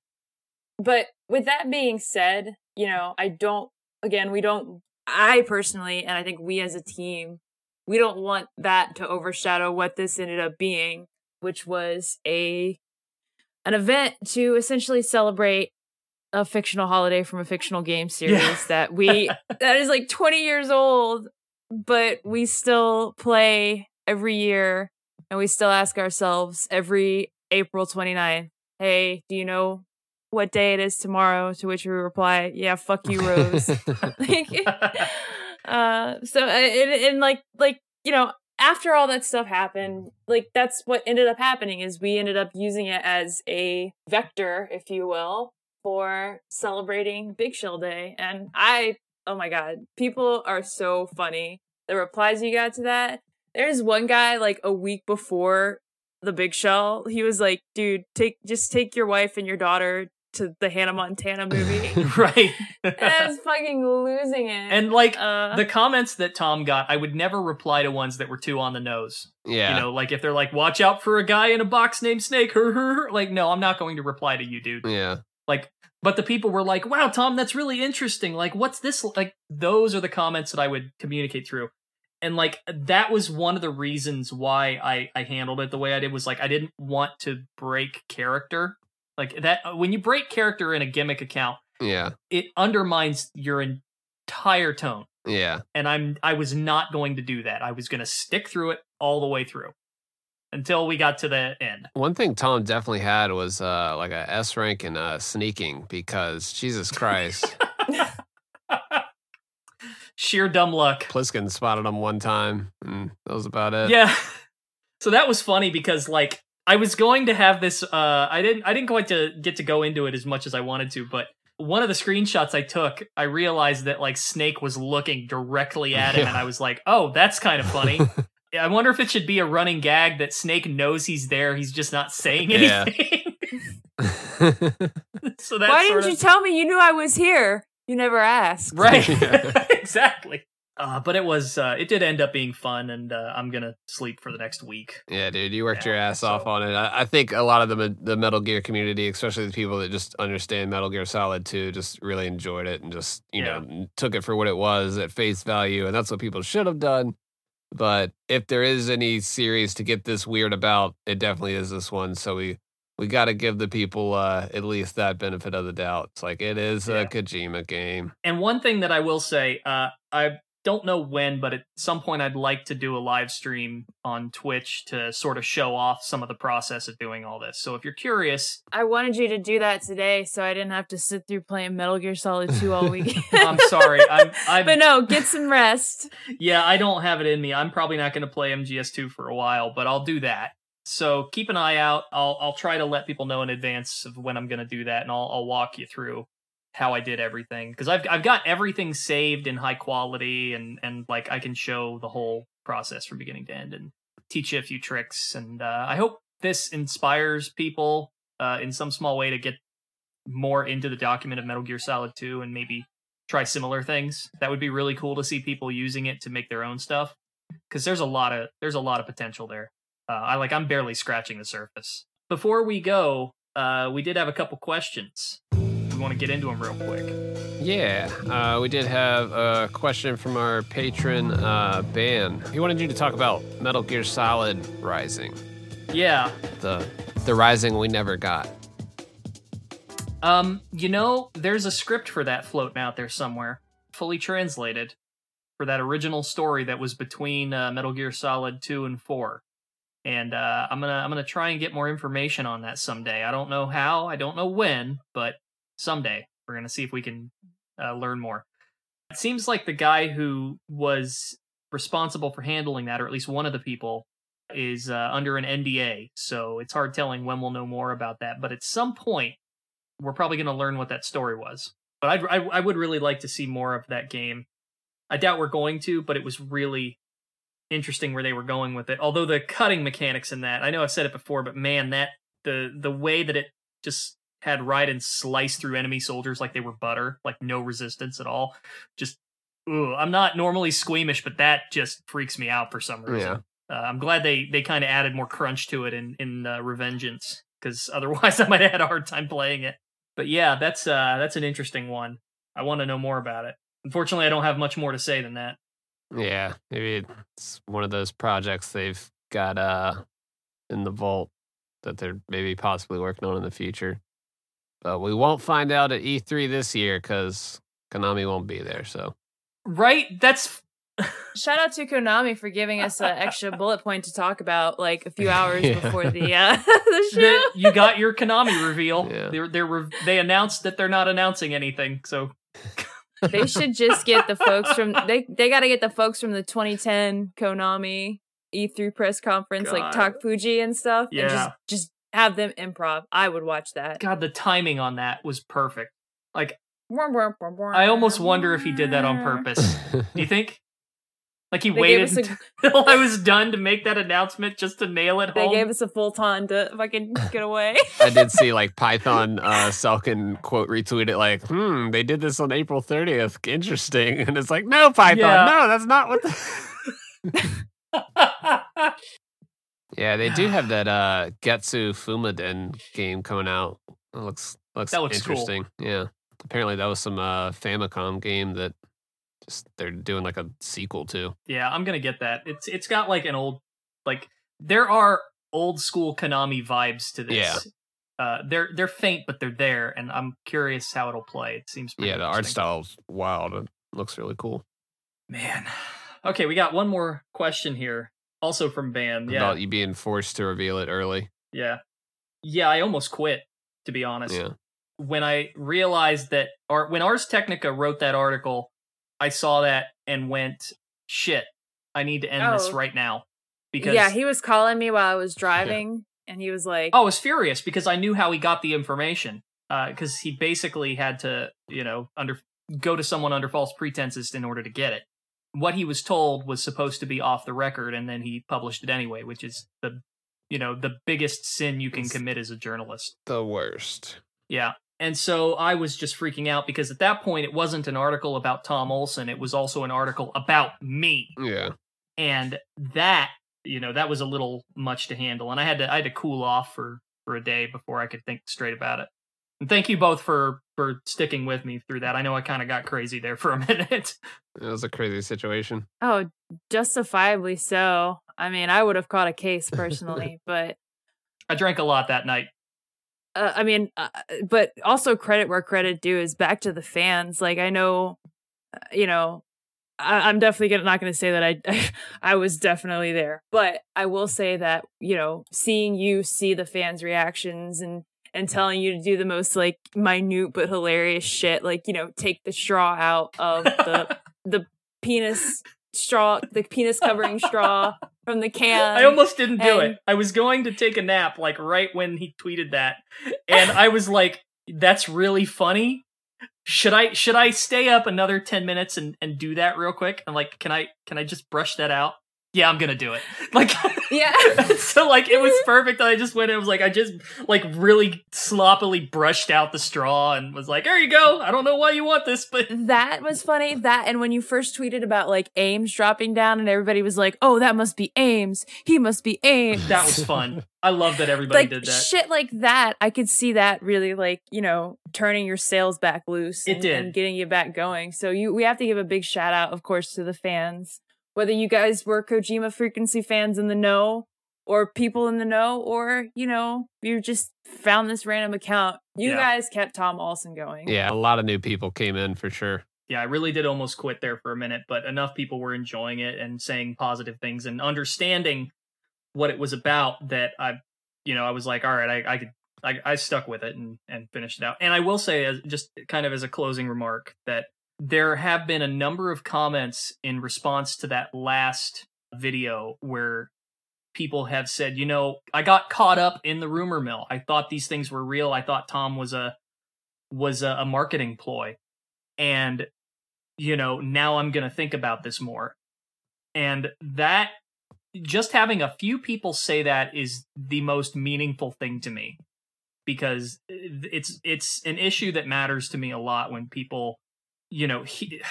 But with that being said, you know, I don't again, we don't I personally and I think we as a team, we don't want that to overshadow what this ended up being, which was a an event to essentially celebrate a fictional holiday from a fictional game series that we that is like 20 years old, but we still play every year and we still ask ourselves every April 29th, hey, do you know what day it is tomorrow? To which we reply, yeah, fuck you, Rose. like, uh, so uh, and, and like like you know after all that stuff happened like that's what ended up happening is we ended up using it as a vector if you will for celebrating big shell day and i oh my god people are so funny the replies you got to that there's one guy like a week before the big shell he was like dude take just take your wife and your daughter to the hannah montana movie right. and I was fucking losing it. and like uh, the comments that Tom got, I would never reply to ones that were too on the nose. yeah. You know, like if they're like, "Watch out for a guy in a box named Snake," her, her, her. like, no, I'm not going to reply to you, dude. yeah. Like, but the people were like, "Wow, Tom, that's really interesting. Like, what's this?" Like, those are the comments that I would communicate through, and like that was one of the reasons why I I handled it the way I did. Was like I didn't want to break character. Like that when you break character in a gimmick account, Yeah. it undermines your entire tone Yeah. and I'm I was not going to do that. I was going to stick through it all the way through until we got to the end. One thing Tom definitely had was uh like a S rank in uh sneaking because Jesus Christ. Sheer dumb luck. Pliskin spotted him one time and that was about it. Yeah. So that was funny because like I was going to have this uh I didn't I didn't quite to get to go into it as much as I wanted to, but one of the screenshots I took, I realized that like Snake was looking directly at him Yeah. and I was like, "Oh, that's kind of funny." I wonder if it should be a running gag that Snake knows he's there, he's just not saying Yeah. anything. so that's why didn't of- you tell me you knew I was here? You never asked. Right. Yeah. exactly. Uh, but it was uh, it did end up being fun, and uh, I'm gonna sleep for the next week. Yeah, dude, you worked Yeah, your ass so- off on it. I, I think a lot of the the Metal Gear community, especially the people that just understand Metal Gear Solid 2, just really enjoyed it and just you Yeah. know took it for what it was at face value, and that's what people should have done. But if there is any series to get this weird about, it definitely is this one. So we we got to give the people uh, at least that benefit of the doubt. It's like it is Yeah. a Kojima game. And one thing that I will say, uh, I don't know when, but at some point I'd like to do a live stream on Twitch to sort of show off some of the process of doing all this. So if you're curious, I wanted you to do that today, so I didn't have to sit through playing Metal Gear Solid 2 all week. I'm sorry. I'm, I'm but no, get some rest. yeah, I don't have it in me. I'm probably not going to play MGS2 for a while, but I'll do that. So keep an eye out. I'll I'll try to let people know in advance of when I'm going to do that, and I'll I'll walk you through how I did everything because I've I've got everything saved in high quality and and like I can show the whole process from beginning to end and teach you a few tricks. And uh, I hope this inspires people uh, in some small way to get more into the document of Metal Gear Solid 2 and maybe try similar things. That would be really cool to see people using it to make their own stuff because there's a lot of there's a lot of potential there. Uh, I like I'm barely scratching the surface. Before we go, uh, we did have a couple questions. We want to get into them real quick. Yeah, uh, we did have a question from our patron, uh, Ban. He wanted you to talk about Metal Gear Solid Rising, Yeah, the the Rising we never got. um, you know, there's a script for that floating out there somewhere, fully translated, for that original story that was between uh, Metal Gear Solid 2 and 4. And uh, I'm gonna I'm gonna try and get more information on that someday. I don't know how, I don't know when, but someday we're gonna see if we can uh, learn more. It seems like the guy who was responsible for handling that, or at least one of the people, is uh, under an NDA. So it's hard telling when we'll know more about that. But at some point, we're probably going to learn what that story was. But I'd, I, I would really like to see more of that game. I doubt we're going to, but it was really interesting where they were going with it. Although the cutting mechanics in that, I know I've said it before, but man, that the the way that it just had Raiden slice through enemy soldiers like they were butter, like no resistance at all. Just, ugh, I'm not normally squeamish, but that just freaks me out for some reason. Uh, I'm glad they they kind of added more crunch to it in in uh, Revengeance because otherwise I might have had a hard time playing it. But yeah, that's uh that's an interesting one. I want to know more about it. Unfortunately, I don't have much more to say than that. Yeah, maybe it's one of those projects they've got uh in the vault that they're maybe possibly working on in the future. But we won't find out at E3 this year because Konami won't be there. So Right? That's Shout out to Konami for giving us an extra bullet point to talk about like a few hours Yeah. before the uh, the show. the, you got your Konami reveal. Yeah. They're, they're re- they announced that they're not announcing anything. So they should just get the folks from they they got to get the folks from the 2010 Konami E3 press conference like God. Tak Fuji and stuff and just just have them improv. I would watch that. God, the timing on that was perfect. Like I I almost wonder if he did that on purpose. Do you think? Like he They waited us a- until I was done to make that announcement just to nail it They home. gave us a full ton to fucking get away. I did see like Python uh Selkin quote retweet it like, hmm, they did this on April 30th. Interesting. And it's like, no, Python, Yeah. no, that's not what the Yeah, they do have that uh Getsu Fumaden game coming out. It looks looks, That looks cool. interesting. Yeah. Apparently that was some uh Famicom game that just they're doing like a sequel to. Yeah, I'm gonna get that. It's it's got like an old like there are old school Konami vibes to this. Yeah. Uh, they're they're faint, but they're there, and I'm curious how it'll play. It seems pretty Yeah, the art style's wild. It looks really cool. Man, okay, we got one more question here, also from Ban. Yeah, About you being forced to reveal it early. yeah, yeah. I almost quit, to be honest. Yeah. when I realized that, or when Ars Technica wrote that article, I saw that and went, "Shit, I need to end this Oh. right now." Because yeah, he was calling me while I was driving, and he was like, oh, I was furious because I knew how he got the information. Uh, because he basically had to, you know, under go to someone under false pretenses in order to get it. What he was told was supposed to be off the record, and then he published it anyway, which is the, you know, the biggest sin you can It's- commit as a journalist. The worst. Yeah. And so I was just freaking out because at that point it wasn't an article about Tom Olsen, it was also an article about me. Yeah. And that, you know, that was a little much to handle and I had to I had to cool off for for a day before I could think straight about it. And thank you both for for sticking with me through that. I know I kind of got crazy there for a minute. It was a crazy situation. "Oh, justifiably so." I mean, I would have caught a case personally, but I drank a lot that night. uh, I mean, uh, but also credit where credit due is back to the fans. Like I know, uh, you know, I, I'm definitely gonna, not going to say that I I was definitely there, but I will say that you know seeing you see the fans' reactions and and telling you to do the most like minute but hilarious shit, like you know take the straw out of the the penis straw, the penis covering straw from the can. I almost didn't do and- it. I was going to take a nap like right when he tweeted that. And I was like, that's really funny. Should I should I stay up another 10 minutes and, and do that real quick? I'm like, can I can I just brush that out? Yeah, I'm gonna do it. Like yeah. so like it was perfect. I just went and was like I just like really sloppily brushed out the straw and was like, there you go. I don't know why you want this, but That was funny. That and when you first tweeted about like Ames dropping down and everybody was like, "Oh, that must be Ames. He must be Ames." that was fun. I love that everybody like did that. shit like that. I could see that really like you know turning your sales back loose. It did. and getting you back going. So you we have to give a big shout out, of course, to the fans. Whether you guys were Kojima frequency fans in the know, or people in the know, or you know you just found this random account, you Yeah. guys kept Tom Olsen going. Yeah, a lot of new people came in for sure. yeah, I really did almost quit there for a minute, but enough people were enjoying it and saying positive things and understanding what it was about that I, you know, I was like, all right, I, I could, I, I stuck with it and and finished it out. And I will say, as just kind of as a closing remark, that there have been a number of comments in response to that last video where people have said, you know, I got caught up in the rumor mill. I thought these things were real. I thought Tom was a was a, a marketing ploy, and you know, now I'm going to think about this more. And that just having a few people say that is the most meaningful thing to me because eh, it's it's an issue that matters to me a lot when people you know he,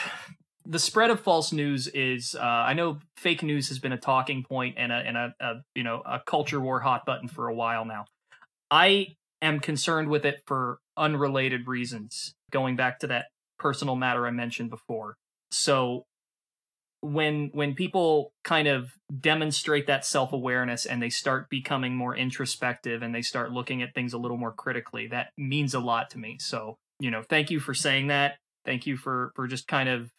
the spread of false news is uh, I know fake news has been a talking point and a and a, a you know a culture war hot button for a while now. I am concerned with it for unrelated reasons. Going back to that personal matter I mentioned before. So when when people kind of demonstrate that self-awareness and they start becoming more introspective and they start looking at things a little more critically, that means a lot to me. So, you know, thank you for saying that. Thank you for for just kind of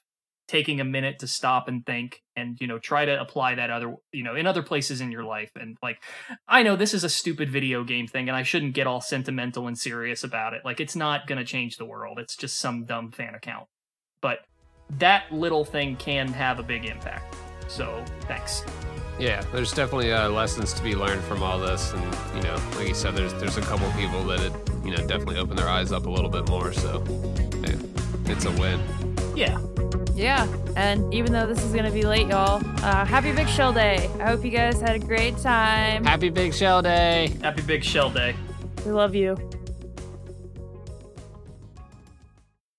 taking a minute to stop and think and you know try to apply that other you know in other places in your life. And like i know this is a stupid video game thing and i shouldn't get all sentimental and serious about it. Like it's not going to change the world. It's just some dumb fan account. But that little thing can have a big impact. So thanks. Yeah, there's definitely uh, lessons to be learned from all this, and you know, like you said, there's there's a couple people that it you know definitely opened their eyes up a little bit more. So, yeah, it's a win. yeah Yeah, and even though this is gonna be late, y'all, uh, happy Big Shell Day. I hope you guys had a great time. Happy Big Shell Day. happy big shell day We love you.